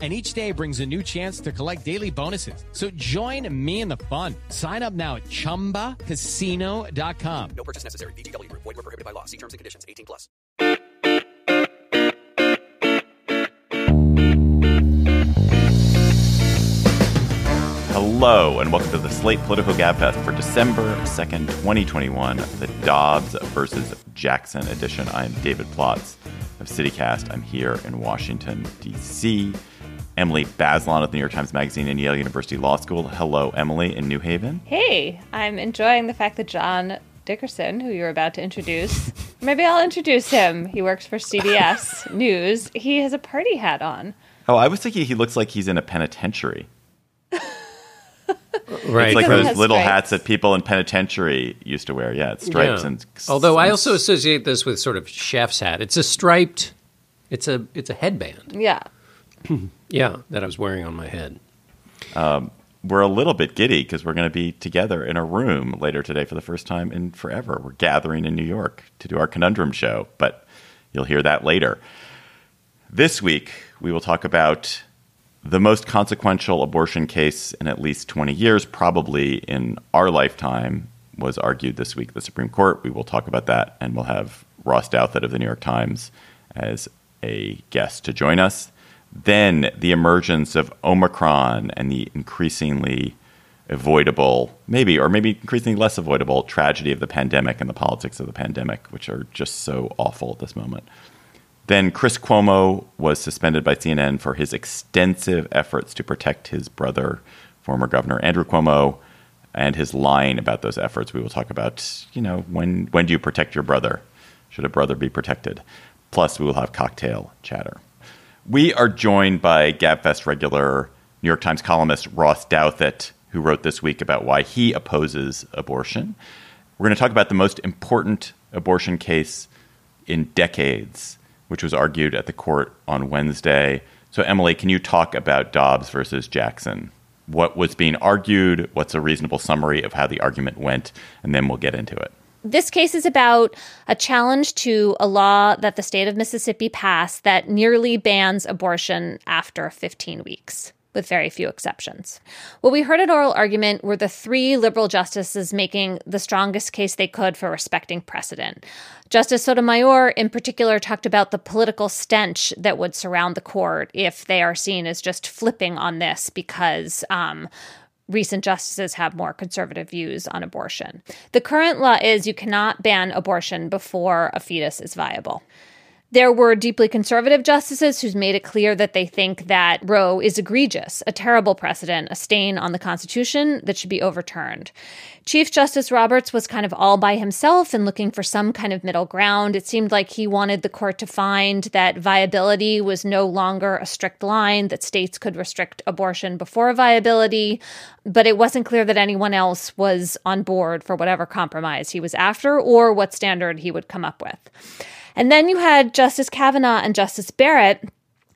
And each day brings a new chance to collect daily bonuses. So join me in the fun. Sign up now at chumbacasino.com. No purchase necessary. VGW Group. Void were prohibited by law. See terms and conditions. 18 plus. Hello, and welcome to the Slate Political Gabfest for December 2nd, 2021, the Dobbs versus Jackson edition. I am David Plotz of CityCast. I'm here in Washington, D.C. Emily Bazelon of the New York Times Magazine and Yale University Law School. Hello, Emily, in New Haven. Hey, I'm enjoying the fact that John Dickerson, who you're about to introduce, maybe I'll introduce him. He works for CBS News. He has a party hat on. Oh, I was thinking he looks like he's in a penitentiary. Right. It's like Because those has little stripes. hats that people in penitentiary used to wear. Yeah, it's stripes Yeah. and. Although I also associate this with sort of chef's hat. It's a striped. It's a it's a headband. Yeah. Yeah, that I was wearing on my head. Um, we're a little bit giddy because we're going to be together in a room later today for the first time in forever. We're gathering in New York to do our conundrum show, but you'll hear that later. This week, we will talk about the most consequential abortion case in at least 20 years, probably in our lifetime, was argued this week at the Supreme Court. We will talk about that, and we'll have Ross Douthat of the New York Times as a guest to join us. Then the emergence of Omicron and the increasingly avoidable, maybe, or maybe increasingly less avoidable tragedy of the pandemic and the politics of the pandemic, which are just so awful at this moment. Then Chris Cuomo was suspended by CNN for his extensive efforts to protect his brother, former Governor Andrew Cuomo, and his lying about those efforts. We will talk about, you know, when when do you protect your brother? Should a brother be protected? Plus, we will have cocktail chatter. We are joined by Gabfest regular New York Times columnist Ross Douthat, who wrote this week about why he opposes abortion. We're going to talk about the most important abortion case in decades, which was argued at the court on Wednesday. So, Emily, can you talk about Dobbs versus Jackson? What was being argued? What's a reasonable summary of how the argument went? And then we'll get into it. This case is about a challenge to a law that the state of Mississippi passed that nearly bans abortion after 15 weeks. With very few exceptions. What we heard at oral argument were the three liberal justices making the strongest case they could for respecting precedent. Justice Sotomayor, in particular, talked about the political stench that would surround the court if they are seen as just flipping on this because um, recent justices have more conservative views on abortion. The current law is you cannot ban abortion before a fetus is viable. There were deeply conservative justices who's made it clear that they think that Roe is egregious, a terrible precedent, a stain on the Constitution that should be overturned. Chief Justice Roberts was kind of all by himself and looking for some kind of middle ground. It seemed like he wanted the court to find that viability was no longer a strict line, that states could restrict abortion before viability, but it wasn't clear that anyone else was on board for whatever compromise he was after or what standard he would come up with. And then you had Justice Kavanaugh and Justice Barrett.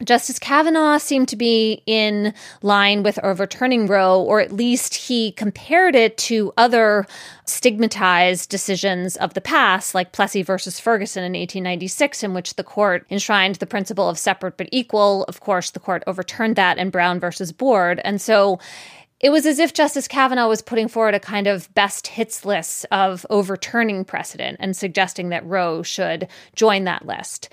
Justice Kavanaugh seemed to be in line with overturning Roe, or at least he compared it to other stigmatized decisions of the past, like Plessy versus Ferguson in 1896, in which the court enshrined the principle of separate but equal. Of course, the court overturned that in Brown versus Board. And so it was as if Justice Kavanaugh was putting forward a kind of best hits list of overturning precedent and suggesting that Roe should join that list.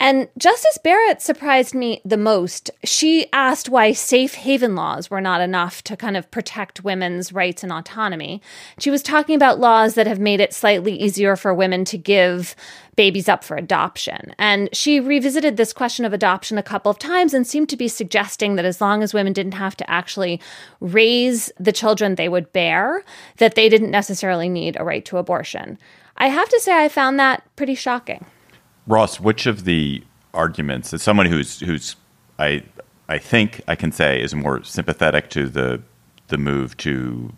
And Justice Barrett surprised me the most. She asked why safe haven laws were not enough to kind of protect women's rights and autonomy. She was talking about laws that have made it slightly easier for women to give babies up for adoption. And she revisited this question of adoption a couple of times and seemed to be suggesting that as long as women didn't have to actually raise the children they would bear, that they didn't necessarily need a right to abortion. I have to say, I found that pretty shocking. Ross, which of the arguments, as someone who's who's I I think I can say is more sympathetic to the the move to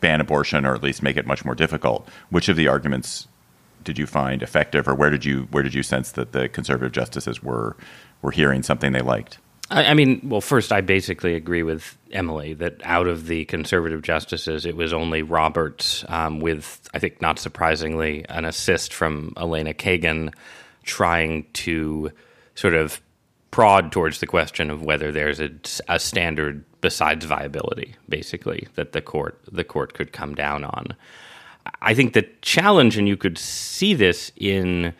ban abortion or at least make it much more difficult, which of the arguments did you find effective, or where did you where did you sense that the conservative justices were were hearing something they liked? I, I mean, well, first, I basically agree with Emily that out of the conservative justices, it was only Roberts, um, with I think not surprisingly, an assist from Elena Kagan, trying to sort of prod towards the question of whether there's a, a standard besides viability, basically that the court the court could come down on. I think the challenge, and you could see this in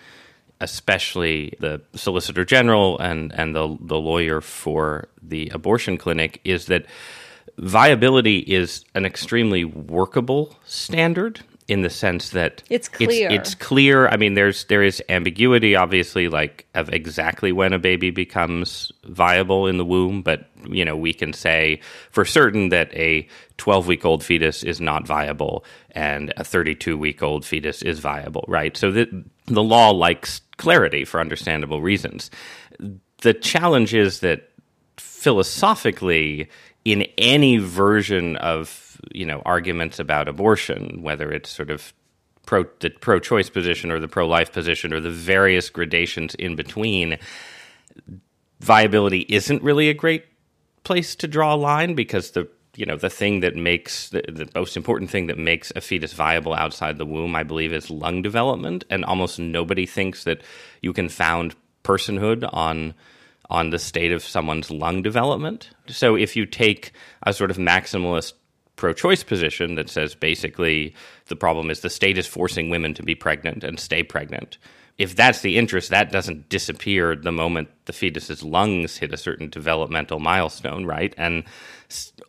especially the Solicitor General and, and the, the lawyer for the abortion clinic, is that viability is an extremely workable standard in the sense that It's clear. It's, clear. I mean, there's there is ambiguity, obviously, like of exactly when a baby becomes viable in the womb. But you know, we can say for certain that a 12 week old fetus is not viable and a 32 week old fetus is viable, right? So the the law likes clarity for understandable reasons. The challenge is that philosophically in any version of you know arguments about abortion whether it's sort of pro the pro-choice position or the pro-life position or the various gradations in between viability isn't really a great place to draw a line because the you know the thing that makes the, the most important thing that makes a fetus viable outside the womb i believe is lung development and almost nobody thinks that you can found personhood on on the state of someone's lung development. So if you take a sort of maximalist pro choice position that says basically the problem is the state is forcing women to be pregnant and stay pregnant. If that's the interest, that doesn't disappear the moment the fetus's lungs hit a certain developmental milestone, right? And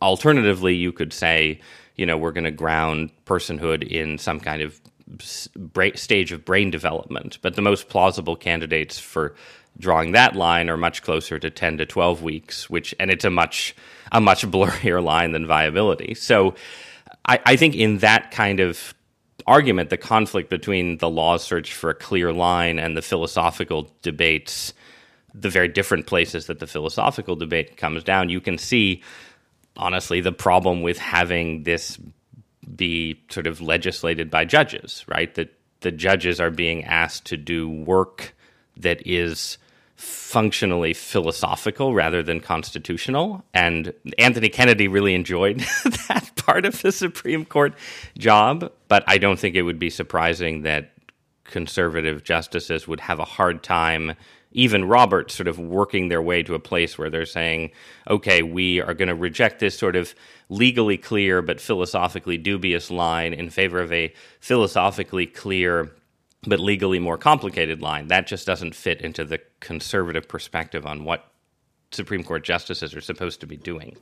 alternatively, you could say, you know, we're going to ground personhood in some kind of stage of brain development. But the most plausible candidates for drawing that line are much closer to 10 to 12 weeks which and it's a much a much blurrier line than viability so I, I think in that kind of argument the conflict between the law's search for a clear line and the philosophical debates the very different places that the philosophical debate comes down you can see honestly the problem with having this be sort of legislated by judges right? That the judges are being asked to do work that is functionally philosophical rather than constitutional. And Anthony Kennedy really enjoyed that part of the Supreme Court job. But I don't think it would be surprising that conservative justices would have a hard time, even Roberts, sort of working their way to a place where they're saying, okay, we are going to reject this sort of legally clear but philosophically dubious line in favor of a philosophically clear but legally more complicated line. That just doesn't fit into the conservative perspective on what Supreme Court justices are supposed to be doing.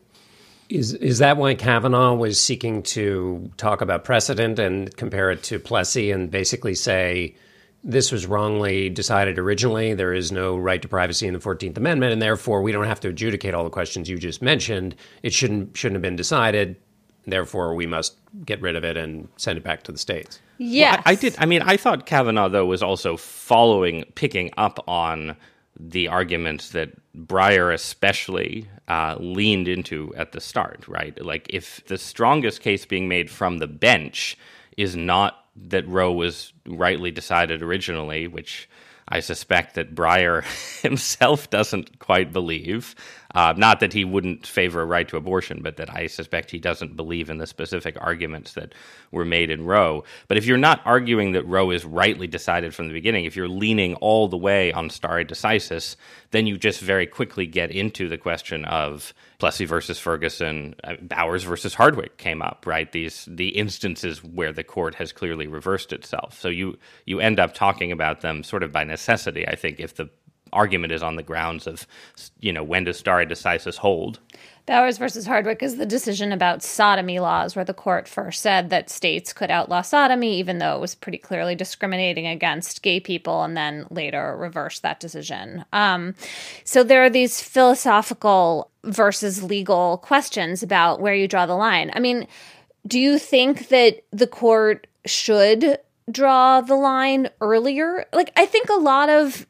Is is that why Kavanaugh was seeking to talk about precedent and compare it to Plessy and basically say this was wrongly decided originally. There is no right to privacy in the Fourteenth Amendment, and therefore we don't have to adjudicate all the questions you just mentioned. It shouldn't shouldn't have been decided. Therefore, we must get rid of it and send it back to the states. Yes. Well, I, I did. I mean, I thought Kavanaugh though was also following, picking up on the arguments that Breyer especially uh, leaned into at the start. Right, like if the strongest case being made from the bench is not that Roe was rightly decided originally, which I suspect that Breyer himself doesn't quite believe. Uh, not that he wouldn't favor a right to abortion, but that I suspect he doesn't believe in the specific arguments that were made in Roe. But if you're not arguing that Roe is rightly decided from the beginning, if you're leaning all the way on stare decisis, then you just very quickly get into the question of Plessy versus Ferguson, uh, Bowers versus Hardwick came up, right? These the instances where the court has clearly reversed itself. So you you end up talking about them sort of by necessity. I think if the argument is on the grounds of, you know, when does stare decisis hold? Bowers versus Hardwick is the decision about sodomy laws, where the court first said that states could outlaw sodomy, even though it was pretty clearly discriminating against gay people, and then later reversed that decision. Um, so there are these philosophical versus legal questions about where you draw the line. I mean, do you think that the court should draw the line earlier. Like, I think a lot of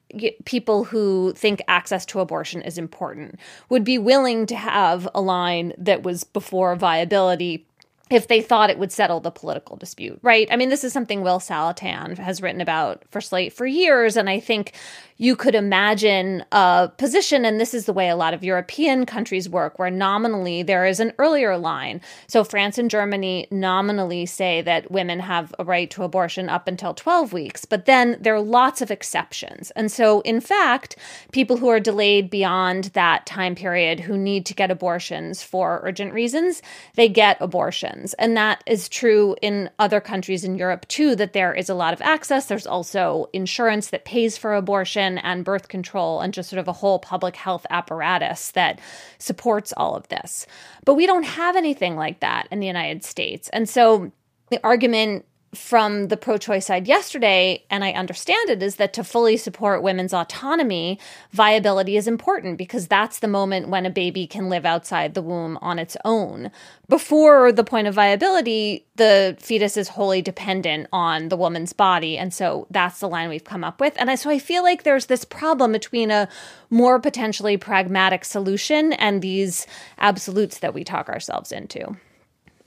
people who think access to abortion is important would be willing to have a line that was before viability if they thought it would settle the political dispute, right? I mean, this is something Will Saletan has written about for Slate for years. And I think you could imagine a position, and this is the way a lot of European countries work, where nominally there is an earlier line. So France and Germany nominally say that women have a right to abortion up until 12 weeks, but then there are lots of exceptions. And so, in fact, people who are delayed beyond that time period who need to get abortions for urgent reasons, they get abortions. And that is true in other countries in Europe too, that there is a lot of access. There's also insurance that pays for abortion and birth control and just sort of a whole public health apparatus that supports all of this. But we don't have anything like that in the United States. And so the argument from the pro choice side yesterday, and I understand it, is that to fully support women's autonomy, viability is important because that's the moment when a baby can live outside the womb on its own. Before the point of viability, the fetus is wholly dependent on the woman's body. And so that's the line we've come up with. And I, so I feel like there's this problem between a more potentially pragmatic solution and these absolutes that we talk ourselves into.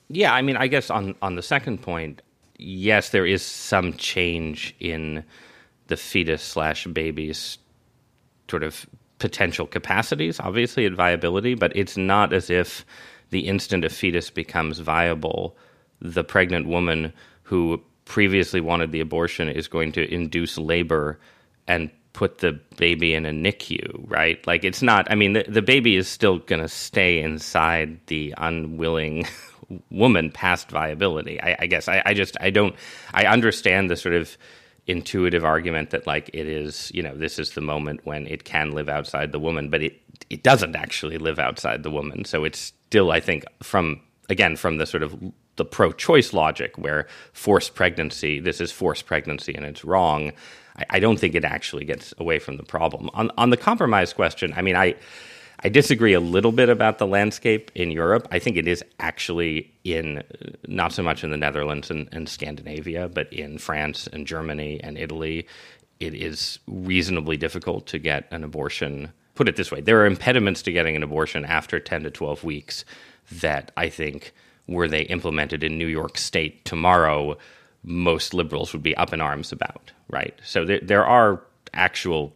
Yeah, I mean, I guess on, on the second point, yes, there is some change in the fetus slash baby's sort of potential capacities, obviously at viability, but it's not as if the instant a fetus becomes viable, the pregnant woman who previously wanted the abortion is going to induce labor and put the baby in a NICU, right? Like it's not, I mean, the, the baby is still going to stay inside the unwilling woman past viability. I, I guess I, I, just I don't I understand the sort of intuitive argument that like it is you know this is the moment when it can live outside the woman, but it it doesn't actually live outside the woman. So it's still I think from again from the sort of the pro-choice logic where forced pregnancy this is forced pregnancy and it's wrong. I, I don't think it actually gets away from the problem. On on the compromise question, I mean I I disagree a little bit about the landscape in Europe. I think it is actually in not so much in the Netherlands and, and Scandinavia, but in France and Germany and Italy. It is reasonably difficult to get an abortion. Put it this way there are impediments to getting an abortion after 10 to 12 weeks that I think, were they implemented in New York State tomorrow, most liberals would be up in arms about, right? So there, there are actual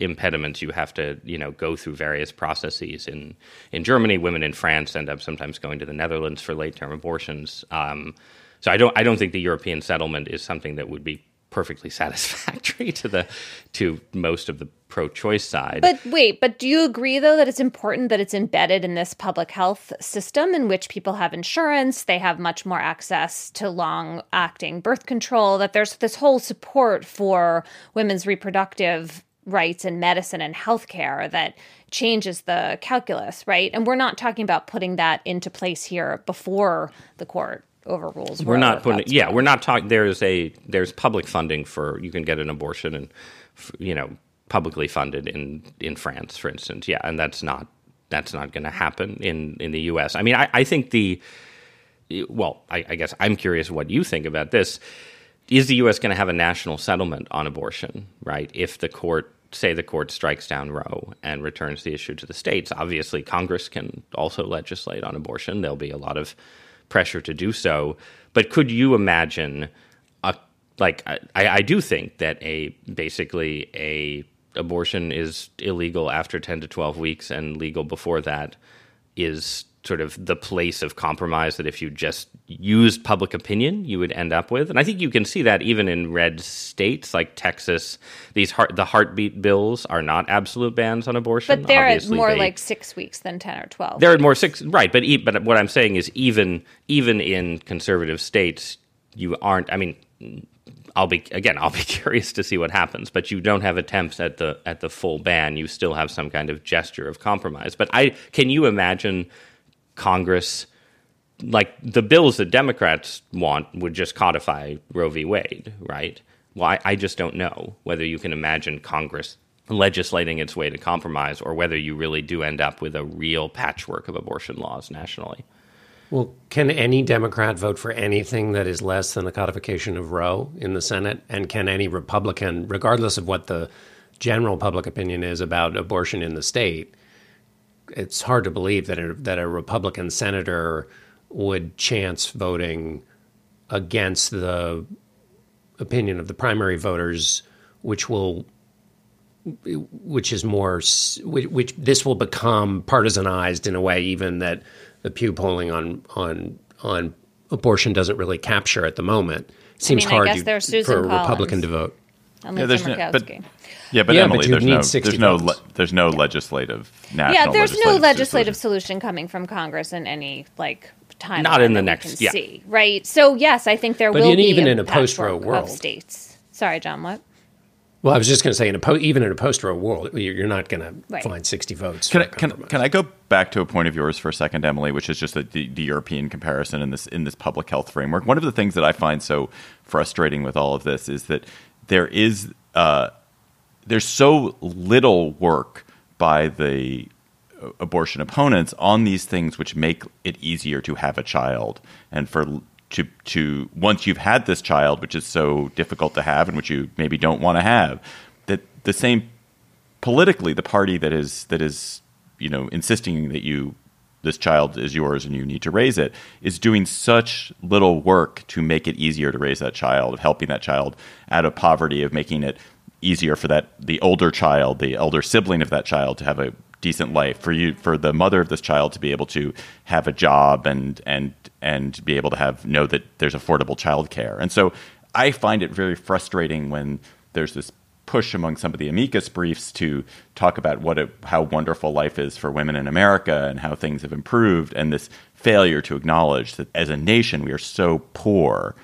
impediments you have to you know go through various processes in in Germany women in France end up sometimes going to the Netherlands for late term abortions um, so I don't I don't think the European settlement is something that would be perfectly satisfactory to the to most of the pro-choice side. But wait, but do you agree though that it's important that it's embedded in this public health system in which people have insurance, they have much more access to long-acting birth control, that there's this whole support for women's reproductive rights in medicine and healthcare that changes the calculus, right? And we're not talking about putting that into place here before the court overrules. We're not putting. Yeah, we're not talking. There's a there's public funding for you can get an abortion and you know publicly funded in in France, for instance. Yeah, and that's not that's not going to happen in in the U.S. I mean, I, I think the well, I, I guess I'm curious what you think about this. Is the U.S. going to have a national settlement on abortion? Right, if the court say the court strikes down Roe and returns the issue to the states, obviously Congress can also legislate on abortion. There'll be a lot of pressure to do so. But could you imagine a like I, I do think that a basically a abortion is illegal after 10 to 12 weeks and legal before that is sort of the place of compromise that if you just used public opinion, you would end up with. And I think you can see that even in red states like Texas. These heart, the heartbeat bills are not absolute bans on abortion. But they're Obviously, more they, like six weeks than ten or twelve. They're more six, right? But but what I'm saying is even even in conservative states, you aren't. I mean. I'll be again. I'll be curious to see what happens, but you don't have attempts at the at the full ban. You still have some kind of gesture of compromise. But I can you imagine Congress, like the bills that Democrats want, would just codify Roe v. Wade, right? Well, I, I just don't know whether you can imagine Congress legislating its way to compromise or whether you really do end up with a real patchwork of abortion laws nationally. Well, can any Democrat vote for anything that is less than the codification of Roe in the Senate? And can any Republican, regardless of what the general public opinion is about abortion in the state, it's hard to believe that a, that a Republican senator would chance voting against the opinion of the primary voters, which will which is more which, which, this will become partisanized in a way even that the Pew polling on on on abortion doesn't really capture at the moment. Seems I mean, I hard to- there's for a Republican Collins. to vote. And Yeah, there's no- but- Murkowski. Yeah, but Yeah, Emily, but you'd there's no there's no le- there's no legislative national. yeah, there's no legislative legislative solution. solution coming from Congress in any like time. Not in the next- can yeah. see, right? So yes, I think there But will in- be even a in a post-Roe patchwork world. of states. Sorry, John. What? Well, I was just going to say, in a po- even in a post-Roe world, you're you're not going to find 60 votes. Can I, can, can I go back to a point of yours for a second, Emily, which is just the, the, the European comparison in this in this public health framework? One of the things that I find so frustrating with all of this is that there is uh, there's so little work by the uh, abortion opponents on these things which make it easier to have a child and for to to once you've had this child which is so difficult to have and which you maybe don't want to have that the same politically the party that is that is you know insisting that you this child is yours and you need to raise it is doing such little work to make it easier to raise that child of helping that child out of poverty of making it easier for that the older child the elder sibling of that child to have a decent life for you for the mother of this child to be able to have a job and and and be able to have know that there's affordable childcare. And so i find it very frustrating when there's this push among some of the amicus briefs to talk about what a, how wonderful life is for women in America and how things have improved, and this failure to acknowledge that as a nation we are so poor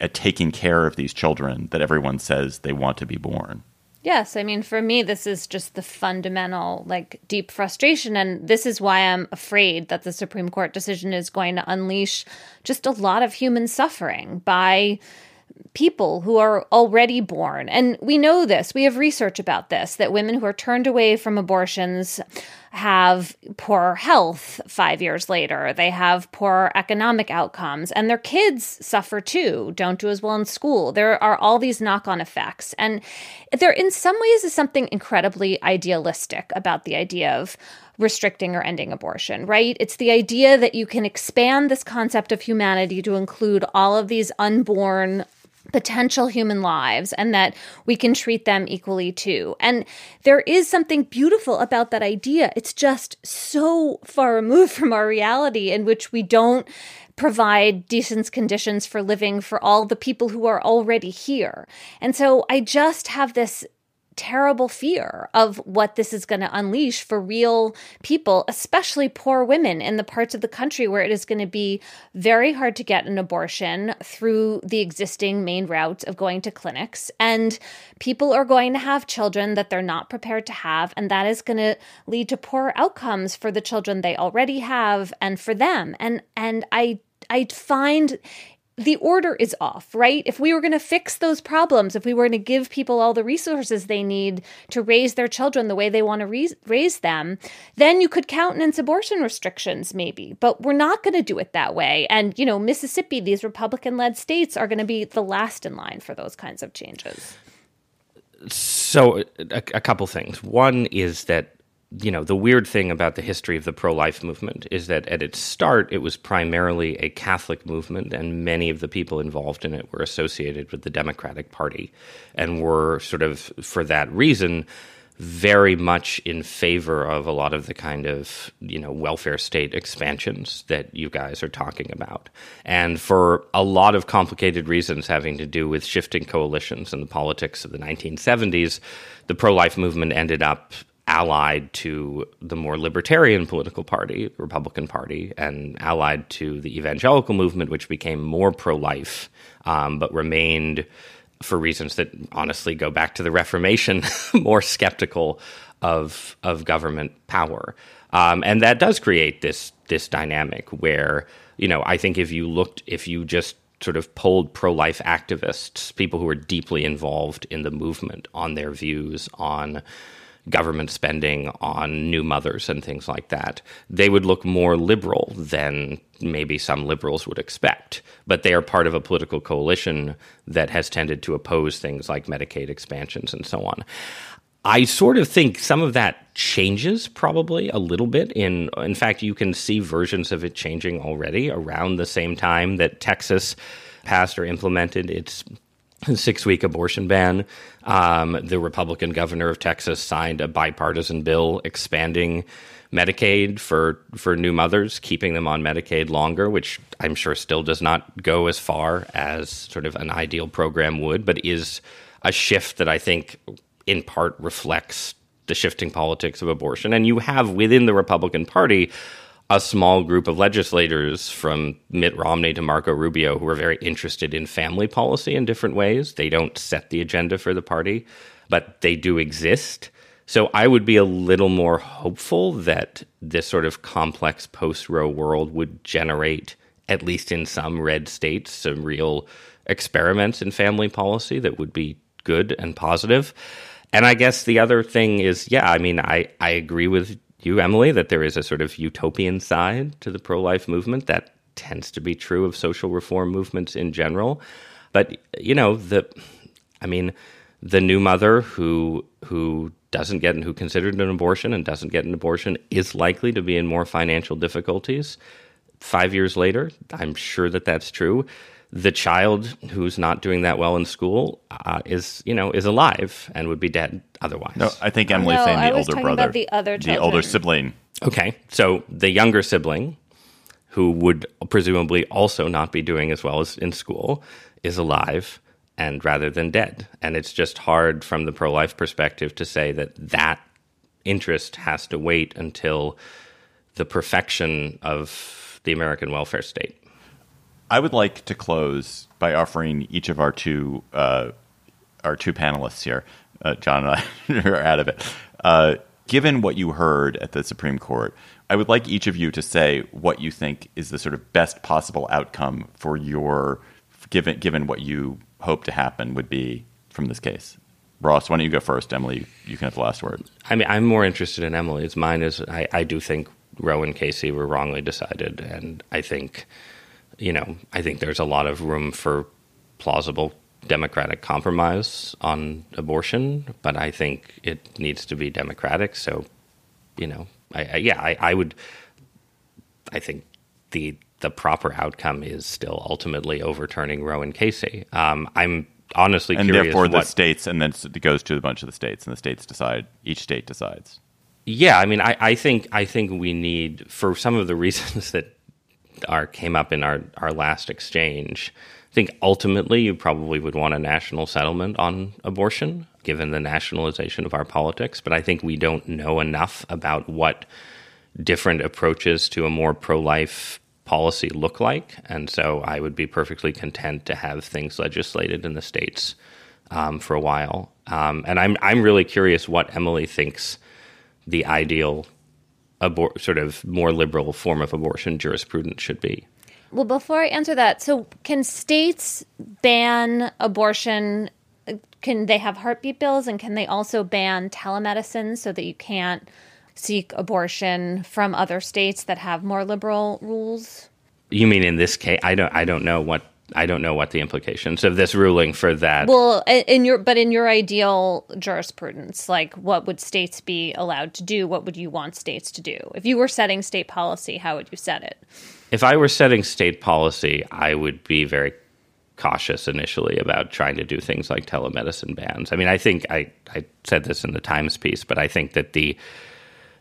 at taking care of these children that everyone says they want to be born. Yes, I mean, for me, this is just the fundamental, like, deep frustration. And this is why I'm afraid that the Supreme Court decision is going to unleash just a lot of human suffering by people who are already born. And we know this, we have research about this, that women who are turned away from abortions have poor health five years later. They have poor economic outcomes, and their kids suffer too, don't do as well in school. There are all these knock on effects. And there, in some ways, is something incredibly idealistic about the idea of restricting or ending abortion, right? It's the idea that you can expand this concept of humanity to include all of these unborn potential human lives and that we can treat them equally too. And there is something beautiful about that idea. It's just so far removed from our reality in which we don't provide decent conditions for living for all the people who are already here. And so I just have this terrible fear of what this is going to unleash for real people, especially poor women in the parts of the country where it is going to be very hard to get an abortion through the existing main routes of going to clinics. And people are going to have children that they're not prepared to have. And that is going to lead to poor outcomes for the children they already have and for them. And, and I, I find the order is off, right? If we were going to fix those problems, if we were going to give people all the resources they need to raise their children the way they want to re- raise them, then you could countenance abortion restrictions, maybe. But we're not going to do it that way. And, you know, Mississippi, these Republican led states are going to be the last in line for those kinds of changes. So, a, a couple things. One is that you know the weird thing about the history of the pro-life movement is that at its start it was primarily a Catholic movement, and many of the people involved in it were associated with the Democratic Party, and were sort of for that reason very much in favor of a lot of the kind of you know welfare state expansions that you guys are talking about. And for a lot of complicated reasons having to do with shifting coalitions and the politics of the 1970s the pro-life movement ended up allied to the more libertarian political party the republican party and allied to the evangelical movement which became more pro-life um, but remained for reasons that honestly go back to the Reformation, more skeptical of of government power, um, and that does create this this dynamic where you know I think if you looked if you just sort of polled pro life activists, people who are deeply involved in the movement, on their views on government spending on new mothers and things like that, they would look more liberal than maybe some liberals would expect. But they are part of a political coalition that has tended to oppose things like Medicaid expansions and so on. I sort of think some of that changes probably a little bit. In in fact, you can see versions of it changing already around the same time that Texas passed or implemented its six week abortion ban. Um, the Republican governor of Texas signed a bipartisan bill expanding Medicaid for for new mothers, keeping them on Medicaid longer, which I'm sure still does not go as far as sort of an ideal program would, but is a shift that I think in part reflects the shifting politics of abortion. And you have within the Republican Party a small group of legislators from Mitt Romney to Marco Rubio who are very interested in family policy in different ways. They don't set the agenda for the party, but they do exist. So I would be a little more hopeful that this sort of complex post Roe world would generate, at least in some red states, some real experiments in family policy that would be good and positive. And I guess the other thing is, yeah, I mean, I, I agree with you, Emily, that there is a sort of utopian side to the pro life movement that tends to be true of social reform movements in general. But, you know, the, I mean, the new mother who, who doesn't get and who considered an abortion and doesn't get an abortion is likely to be in more financial difficulties. Five years later, I'm sure that that's true the child who's not doing that well in school uh, is you know is alive and would be dead otherwise. No, I think Emily's No, saying the I was older brother, about the other the older sibling. Okay, so the younger sibling, who would presumably also not be doing as well as in school, is alive and rather than dead, and it's just hard from the pro-life perspective to say that that interest has to wait until the perfection of the American welfare state. I would like to close by offering each of our two uh, our two panelists here, uh, John and I are out of it. Uh, given what you heard at the Supreme Court, I would like each of you to say what you think is the sort of best possible outcome for your given given what you hope to happen would be from this case. Ross, why don't you go first? Emily, you can have the last word. I mean, I'm more interested in Emily's. Mine is I, I do think Roe and Casey were wrongly decided, and I think, you know, I think there's a lot of room for plausible democratic compromise on abortion, but I think it needs to be democratic. So, you know, I, I yeah, I, I would. I think the the proper outcome is still ultimately overturning Roe and Casey. Um, I'm honestly And curious therefore, the what states, and then it goes to a bunch of the states, and the states decide. Each state decides. Yeah, I mean, I, I think I think we need for some of the reasons that are came up in our our last exchange. I think ultimately you probably would want a national settlement on abortion, given the nationalization of our politics. But I think we don't know enough about what different approaches to a more pro life policy look like, and so I would be perfectly content to have things legislated in the states um, for a while. Um, and I'm I'm really curious what Emily thinks the ideal abor- sort of more liberal form of abortion jurisprudence should be. Well, before I answer that, so can states ban abortion? Can they have heartbeat bills and can they also ban telemedicine so that you can't seek abortion from other states that have more liberal rules? You mean in this case? I don't. I don't know what. I don't know what the implications of this ruling for that. Well, in your but in your ideal jurisprudence, like what would states be allowed to do? What would you want states to do? If you were setting state policy, how would you set it? if I were setting state policy, I would be very cautious initially about trying to do things like telemedicine bans. I mean, I think I, I said this in the Times piece, but I think that the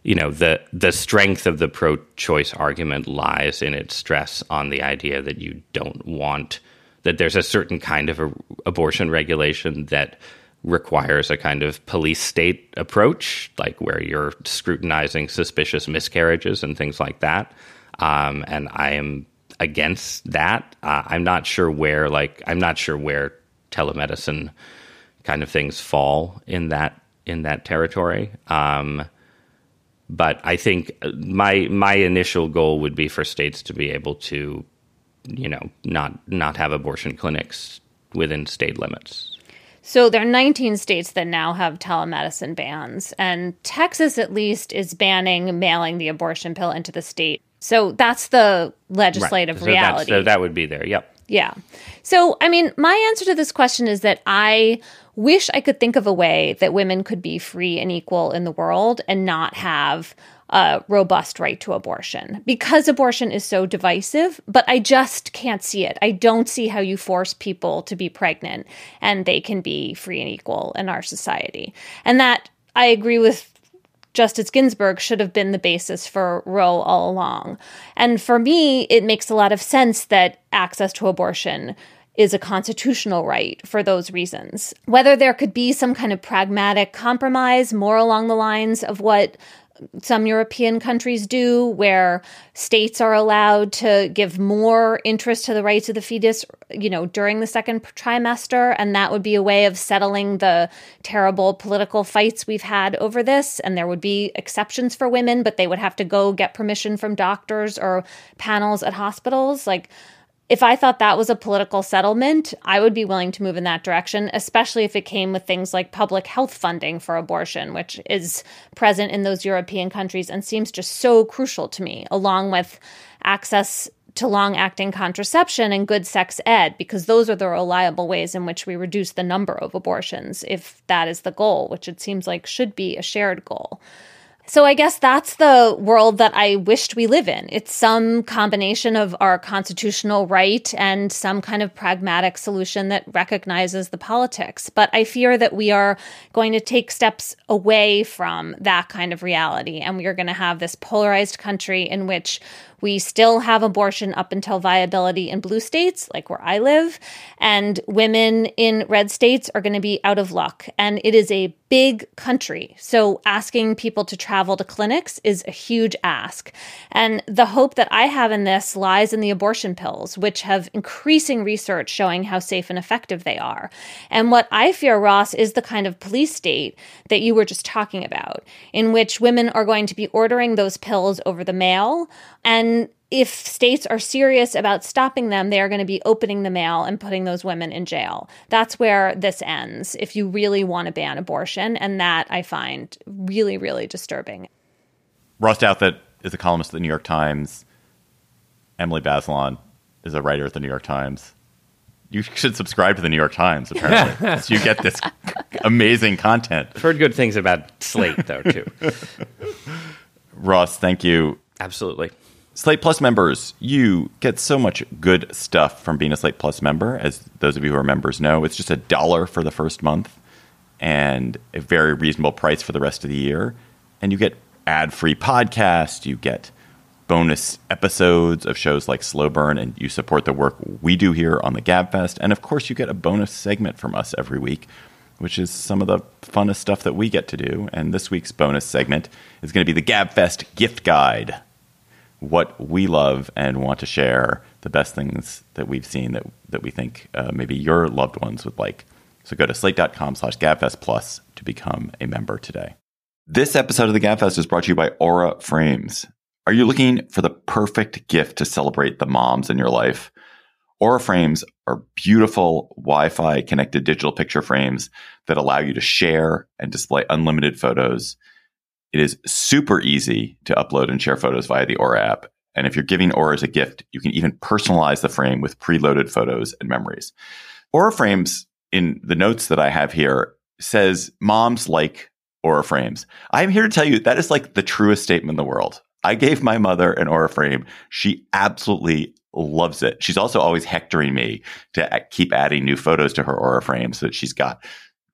you know the the strength of the pro-choice argument lies in its stress on the idea that you don't want that there's a certain kind of a, abortion regulation that requires a kind of police state approach, like where you're scrutinizing suspicious miscarriages and things like that. Um, and I am against that. Uh, I'm not sure where, like, I'm not sure where telemedicine kind of things fall in that in that territory. Um, but I think uh, my my initial goal would be for states to be able to, you know, not not have abortion clinics within state limits. So there are 19 states that now have telemedicine bans, and Texas at least is banning mailing the abortion pill into the state. So that's the legislative So that's- reality. So that would be there. Yep. Yeah. So, I mean, my answer to this question is that I wish I could think of a way that women could be free and equal in the world and not have a robust right to abortion because abortion is so divisive, but I just can't see it. I don't see how you force people to be pregnant and they can be free and equal in our society. And that I agree with Justice Ginsburg should have been the basis for Roe all along. And for me, it makes a lot of sense that access to abortion is a constitutional right for those reasons. Whether there could be some kind of pragmatic compromise more along the lines of what some European countries do, where states are allowed to give more interest to the rights of the fetus, you know, during the second trimester. And that would be a way of settling the terrible political fights we've had over this. And there would be exceptions for women, but they would have to go get permission from doctors or panels at hospitals. Like, if I thought that was a political settlement, I would be willing to move in that direction, especially if it came with things like public health funding for abortion, which is present in those European countries and seems just so crucial to me, along with access to long acting contraception and good sex ed, because those are the reliable ways in which we reduce the number of abortions, if that is the goal, which it seems like should be a shared goal. So I guess that's the world that I wished we live in. It's some combination of our constitutional right and some kind of pragmatic solution that recognizes the politics. But I fear that we are going to take steps away from that kind of reality. And we are going to have this polarized country in which we still have abortion up until viability in blue states, like where I live, and women in red states are going to be out of luck. And it is a big country. So asking people to travel to clinics is a huge ask. And the hope that I have in this lies in the abortion pills, which have increasing research showing how safe and effective they are. And what I fear, Ross, is the kind of police state that you were just talking about, in which women are going to be ordering those pills over the mail and if states are serious about stopping them, they are going to be opening the mail and putting those women in jail. That's where this ends if you really want to ban abortion. And that I find really, really disturbing. Ross Douthat is a columnist at the New York Times. Emily Bazelon is a writer at the New York Times. You should subscribe to the New York Times, apparently. so you get this amazing content. I've heard good things about Slate, though, too. Ross, thank you. Absolutely. Slate Plus members, you get so much good stuff from being a Slate Plus member. As those of you who are members know, it's just a dollar for the first month and a very reasonable price for the rest of the year. And you get ad free podcasts, you get bonus episodes of shows like Slow Burn, and you support the work we do here on the Gabfest. And of course, you get a bonus segment from us every week, which is some of the funnest stuff that we get to do. And this week's bonus segment is going to be the Gabfest gift guide what we love and want to share, the best things that we've seen that, that we think uh, maybe your loved ones would like. So go to slate.com slash gabfest plus to become a member today. This episode of the Gabfest is brought to you by Aura Frames. Are you looking for the perfect gift to celebrate the moms in your life? Aura Frames are beautiful Wi Fi connected digital picture frames that allow you to share and display unlimited photos it is super easy to upload and share photos via the Aura app. And if you're giving Aura as a gift, you can even personalize the frame with preloaded photos and memories. Aura frames in the notes that I have here says moms like Aura frames. I'm here to tell you that is like the truest statement in the world. I gave my mother an Aura frame. She absolutely loves it. She's also always hectoring me to keep adding new photos to her Aura frame so that she's got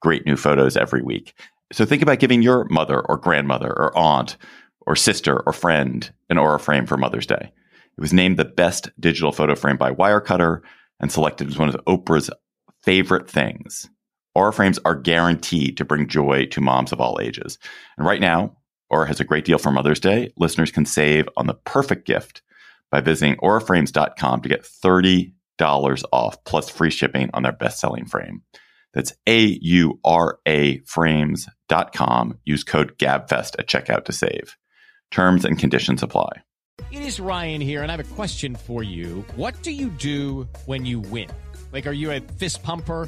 great new photos every week. So think about giving your mother or grandmother or aunt or sister or friend an Aura frame for Mother's Day. It was named the best digital photo frame by Wirecutter and selected as one of Oprah's favorite things. Aura frames are guaranteed to bring joy to moms of all ages. And right now, Aura has a great deal for Mother's Day. Listeners can save on the perfect gift by visiting auraframes.com to get $30 off plus free shipping on their best-selling frame. That's A U R A frames.com. Use code GABFEST at checkout to save. Terms and conditions apply. It is Ryan here, and I have a question for you. What do you do when you win? Like, are you a fist pumper?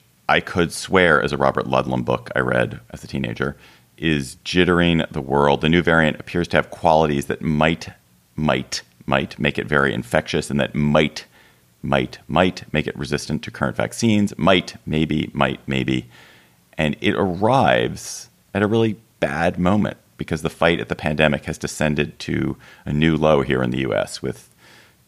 I could swear as a Robert Ludlum book I read as a teenager, is jittering the world. The new variant appears to have qualities that might, might, might make it very infectious and that might, might, might make it resistant to current vaccines. Might, maybe, might, maybe. And it arrives at a really bad moment because the fight at the pandemic has descended to a new low here in the US with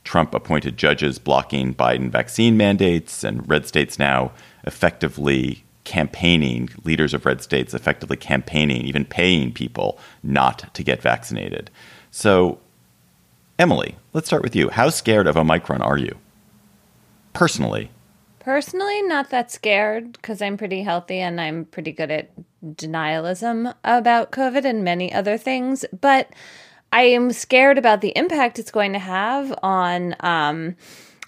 Trump appointed judges blocking Biden vaccine mandates, and red states now effectively campaigning, leaders of red states effectively campaigning, even paying people not to get vaccinated. So, Emily, let's start with you. How scared of Omicron are you? Personally, Personally, not that scared because I'm pretty healthy and I'm pretty good at denialism about COVID and many other things. But I am scared about the impact it's going to have on um,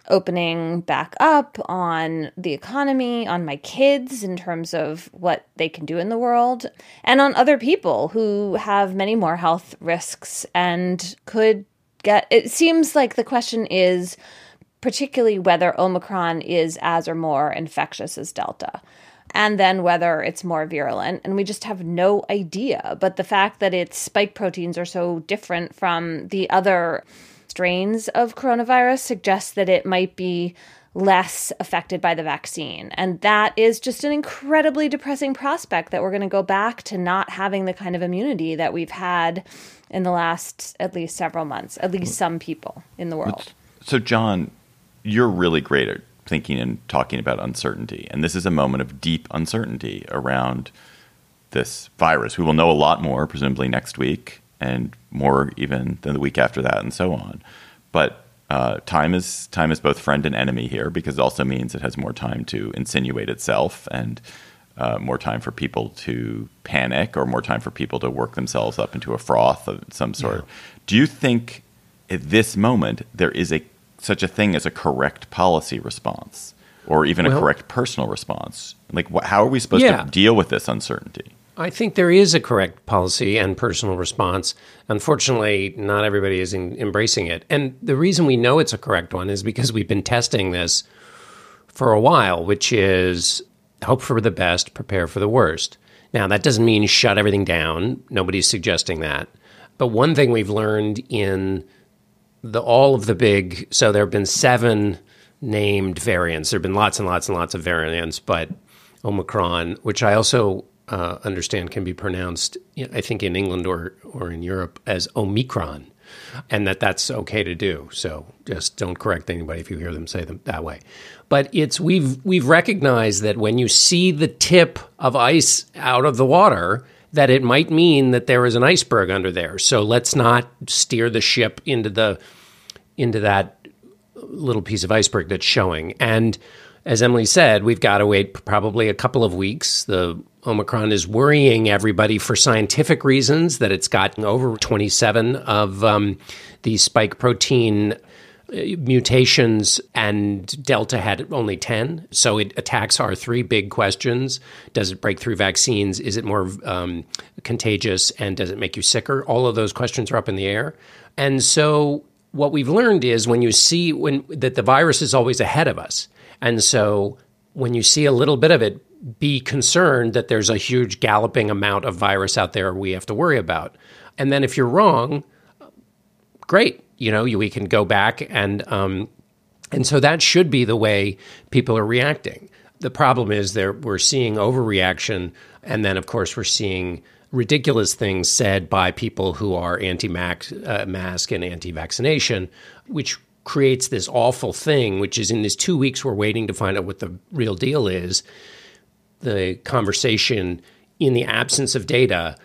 opening back up, on the economy, on my kids in terms of what they can do in the world, and on other people who have many more health risks and could get. It seems like the question is particularly whether Omicron is as or more infectious as Delta, and then whether it's more virulent. And we just have no idea. But the fact that its spike proteins are so different from the other strains of coronavirus suggests that it might be less affected by the vaccine. And that is just an incredibly depressing prospect that we're going to go back to not having the kind of immunity that we've had in the last at least several months, at least some people in the world. So, John, you're really great at thinking and talking about uncertainty. And this is a moment of deep uncertainty around this virus. We will know a lot more, presumably next week, and more even than the week after that, and so on. But uh, time is time is both friend and enemy here because it also means it has more time to insinuate itself and uh, more time for people to panic or more time for people to work themselves up into a froth of some sort. Do you think at this moment there is a such a thing as a correct policy response or even a correct personal response? Like, wh- how are we supposed Yeah. to deal with this uncertainty? I think there is a correct policy and personal response. Unfortunately, not everybody is in, embracing it. And the reason we know it's a correct one is because we've been testing this for a while, which is hope for the best, prepare for the worst. Now, that doesn't mean shut everything down. Nobody's suggesting that. But one thing we've learned in the all of the big so there have been seven named variants. There have been lots and lots and lots of variants, but Omicron, which I also uh, understand can be pronounced, I think in England or or in Europe as Omicron, and that that's okay to do. So just don't correct anybody if you hear them say them that way. But it's we've we've recognized that when you see the tip of ice out of the water, that it might mean that there is an iceberg under there. So let's not steer the ship into the into that little piece of iceberg that's showing. And as Emily said, we've got to wait probably a couple of weeks. The Omicron is worrying everybody for scientific reasons that it's gotten over 27 of um, the spike protein uh, mutations, and Delta had only 10. So it attacks our three big questions. Does it break through vaccines? Is it more um, contagious? And does it make you sicker? All of those questions are up in the air. And so what we've learned is when you see when that the virus is always ahead of us. And so when you see a little bit of it, be concerned that there's a huge galloping amount of virus out there we have to worry about. And then if you're wrong, great. You know, you, we can go back and um, and so that should be the way people are reacting. The problem is there we're seeing overreaction, and then of course we're seeing ridiculous things said by people who are anti-mask uh, mask and anti-vaccination, which creates this awful thing. Which is in these two weeks we're waiting to find out what the real deal is. The conversation, in the absence of data,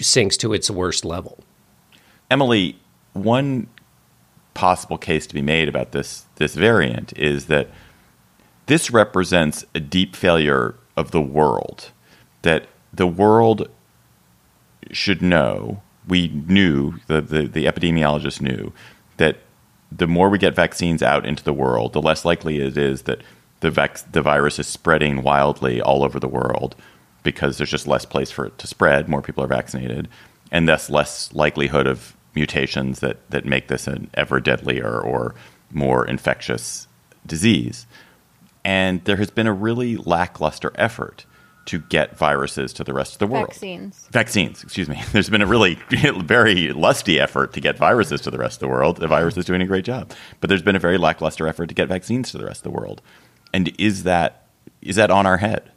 sinks to its worst level. Emily, one possible case to be made about this this variant is that this represents a deep failure of the world. That the world should know, we knew, the, the, the epidemiologists knew, that the more we get vaccines out into the world, the less likely it is that the, vac- the virus is spreading wildly all over the world because there's just less place for it to spread. More people are vaccinated, and thus less likelihood of mutations that, that make this an ever deadlier or more infectious disease. And there has been a really lackluster effort to get viruses to the rest of the world. Vaccines. Vaccines, excuse me. There's been a really very lusty effort to get viruses to the rest of the world. The virus is doing a great job. But there's been a very lackluster effort to get vaccines to the rest of the world. And is that is that on our head?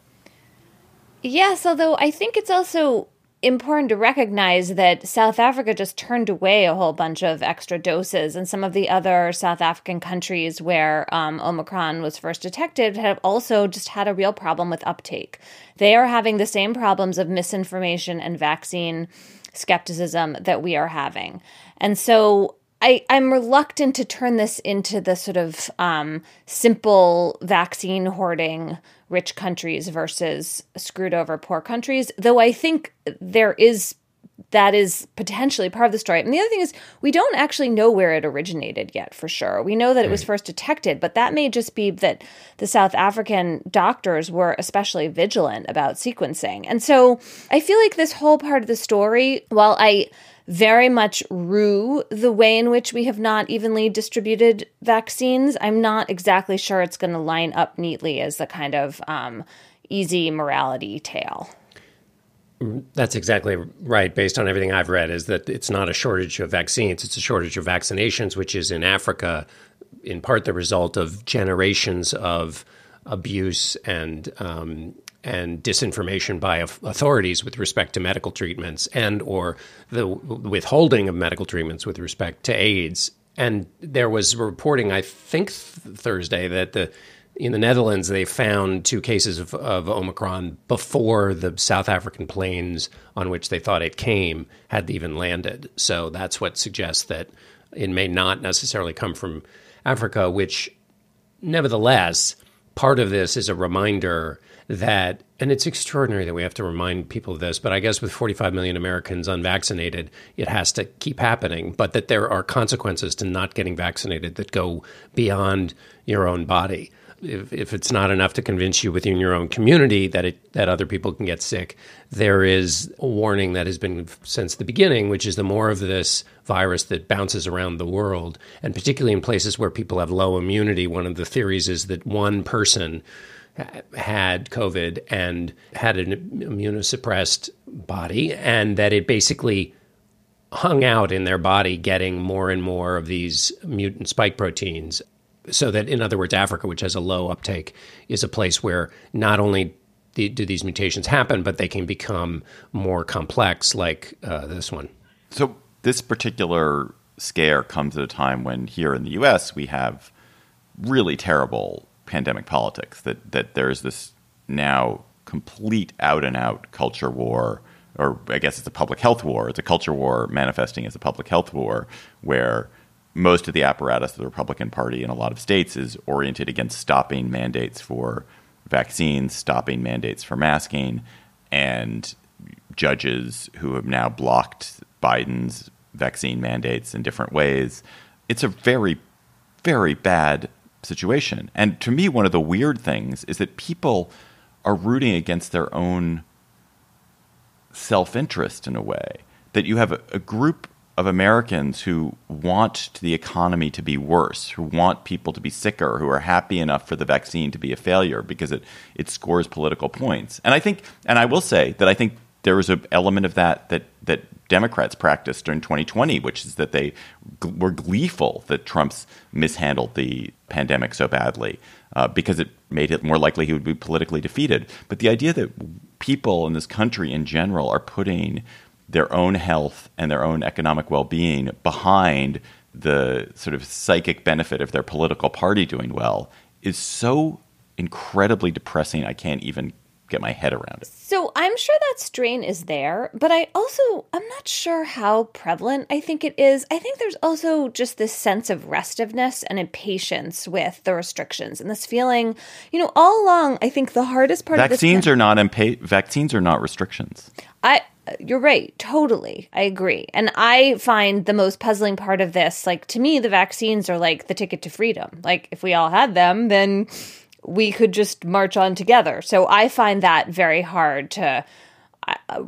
Yes, although I think it's also important to recognize that South Africa just turned away a whole bunch of extra doses, and some of the other South African countries where um, Omicron was first detected have also just had a real problem with uptake. They are having the same problems of misinformation and vaccine skepticism that we are having. And so I, I'm reluctant to turn this into the sort of um, simple vaccine hoarding rich countries versus screwed over poor countries, though I think there is that is potentially part of the story. And the other thing is, we don't actually know where it originated yet for sure. We know that it was first detected, but that may just be that the South African doctors were especially vigilant about sequencing. And so I feel like this whole part of the story, while I very much rue the way in which we have not evenly distributed vaccines. I'm not exactly sure it's going to line up neatly as the kind of um, easy morality tale. That's exactly right. Based on everything I've read, is that it's not a shortage of vaccines; it's a shortage of vaccinations, which is in Africa, in part the result of generations of abuse and um, and disinformation by authorities with respect to medical treatments and or the withholding of medical treatments with respect to AIDS. And there was reporting, I think Thursday, that the in the Netherlands they found two cases of, of Omicron before the South African planes on which they thought it came had even landed. So that's what suggests that it may not necessarily come from Africa, which nevertheless, part of this is a reminder that, and it's extraordinary that we have to remind people of this, but I guess with 45 million Americans unvaccinated, it has to keep happening, but that there are consequences to not getting vaccinated that go beyond your own body. If, if it's not enough to convince you within your own community that it, that other people can get sick, there is a warning that has been since the beginning, which is the more of this virus that bounces around the world, and particularly in places where people have low immunity. One of the theories is that one person had COVID and had an immunosuppressed body, and that it basically hung out in their body, getting more and more of these mutant spike proteins. So that, in other words, Africa, which has a low uptake, is a place where not only do these mutations happen, but they can become more complex, like uh, this one. So, this particular scare comes at a time when here in the US we have really terrible pandemic politics that that there's this now complete out and out culture war or I guess it's a public health war. It's a culture war manifesting as a public health war where most of the apparatus of the Republican Party in a lot of states is oriented against stopping mandates for vaccines, stopping mandates for masking, and judges who have now blocked Biden's vaccine mandates in different ways. It's a very, very bad situation. And to me, one of the weird things is that people are rooting against their own self interest in a way. That you have a, a, group of Americans who want the economy to be worse, who want people to be sicker, who are happy enough for the vaccine to be a failure because it, it scores political points. And I think, and I will say that I think there was an element of that that that Democrats practiced during 2020, which is that they were gleeful that Trump's mishandled the pandemic so badly uh, because it made it more likely he would be politically defeated. But the idea that people in this country in general are putting their own health and their own economic well-being behind the sort of psychic benefit of their political party doing well is so incredibly depressing. I can't even get my head around it. So I'm sure that strain is there, but I also I'm not sure how prevalent I think it is. I think there's also just this sense of restiveness and impatience with the restrictions and this feeling, you know, all along I think the hardest part vaccines of are not impa- vaccines are not restrictions. I you're right. Totally. I agree. And I find the most puzzling part of this, like to me, the vaccines are like the ticket to freedom. Like if we all had them, then we could just march on together. So I find that very hard to.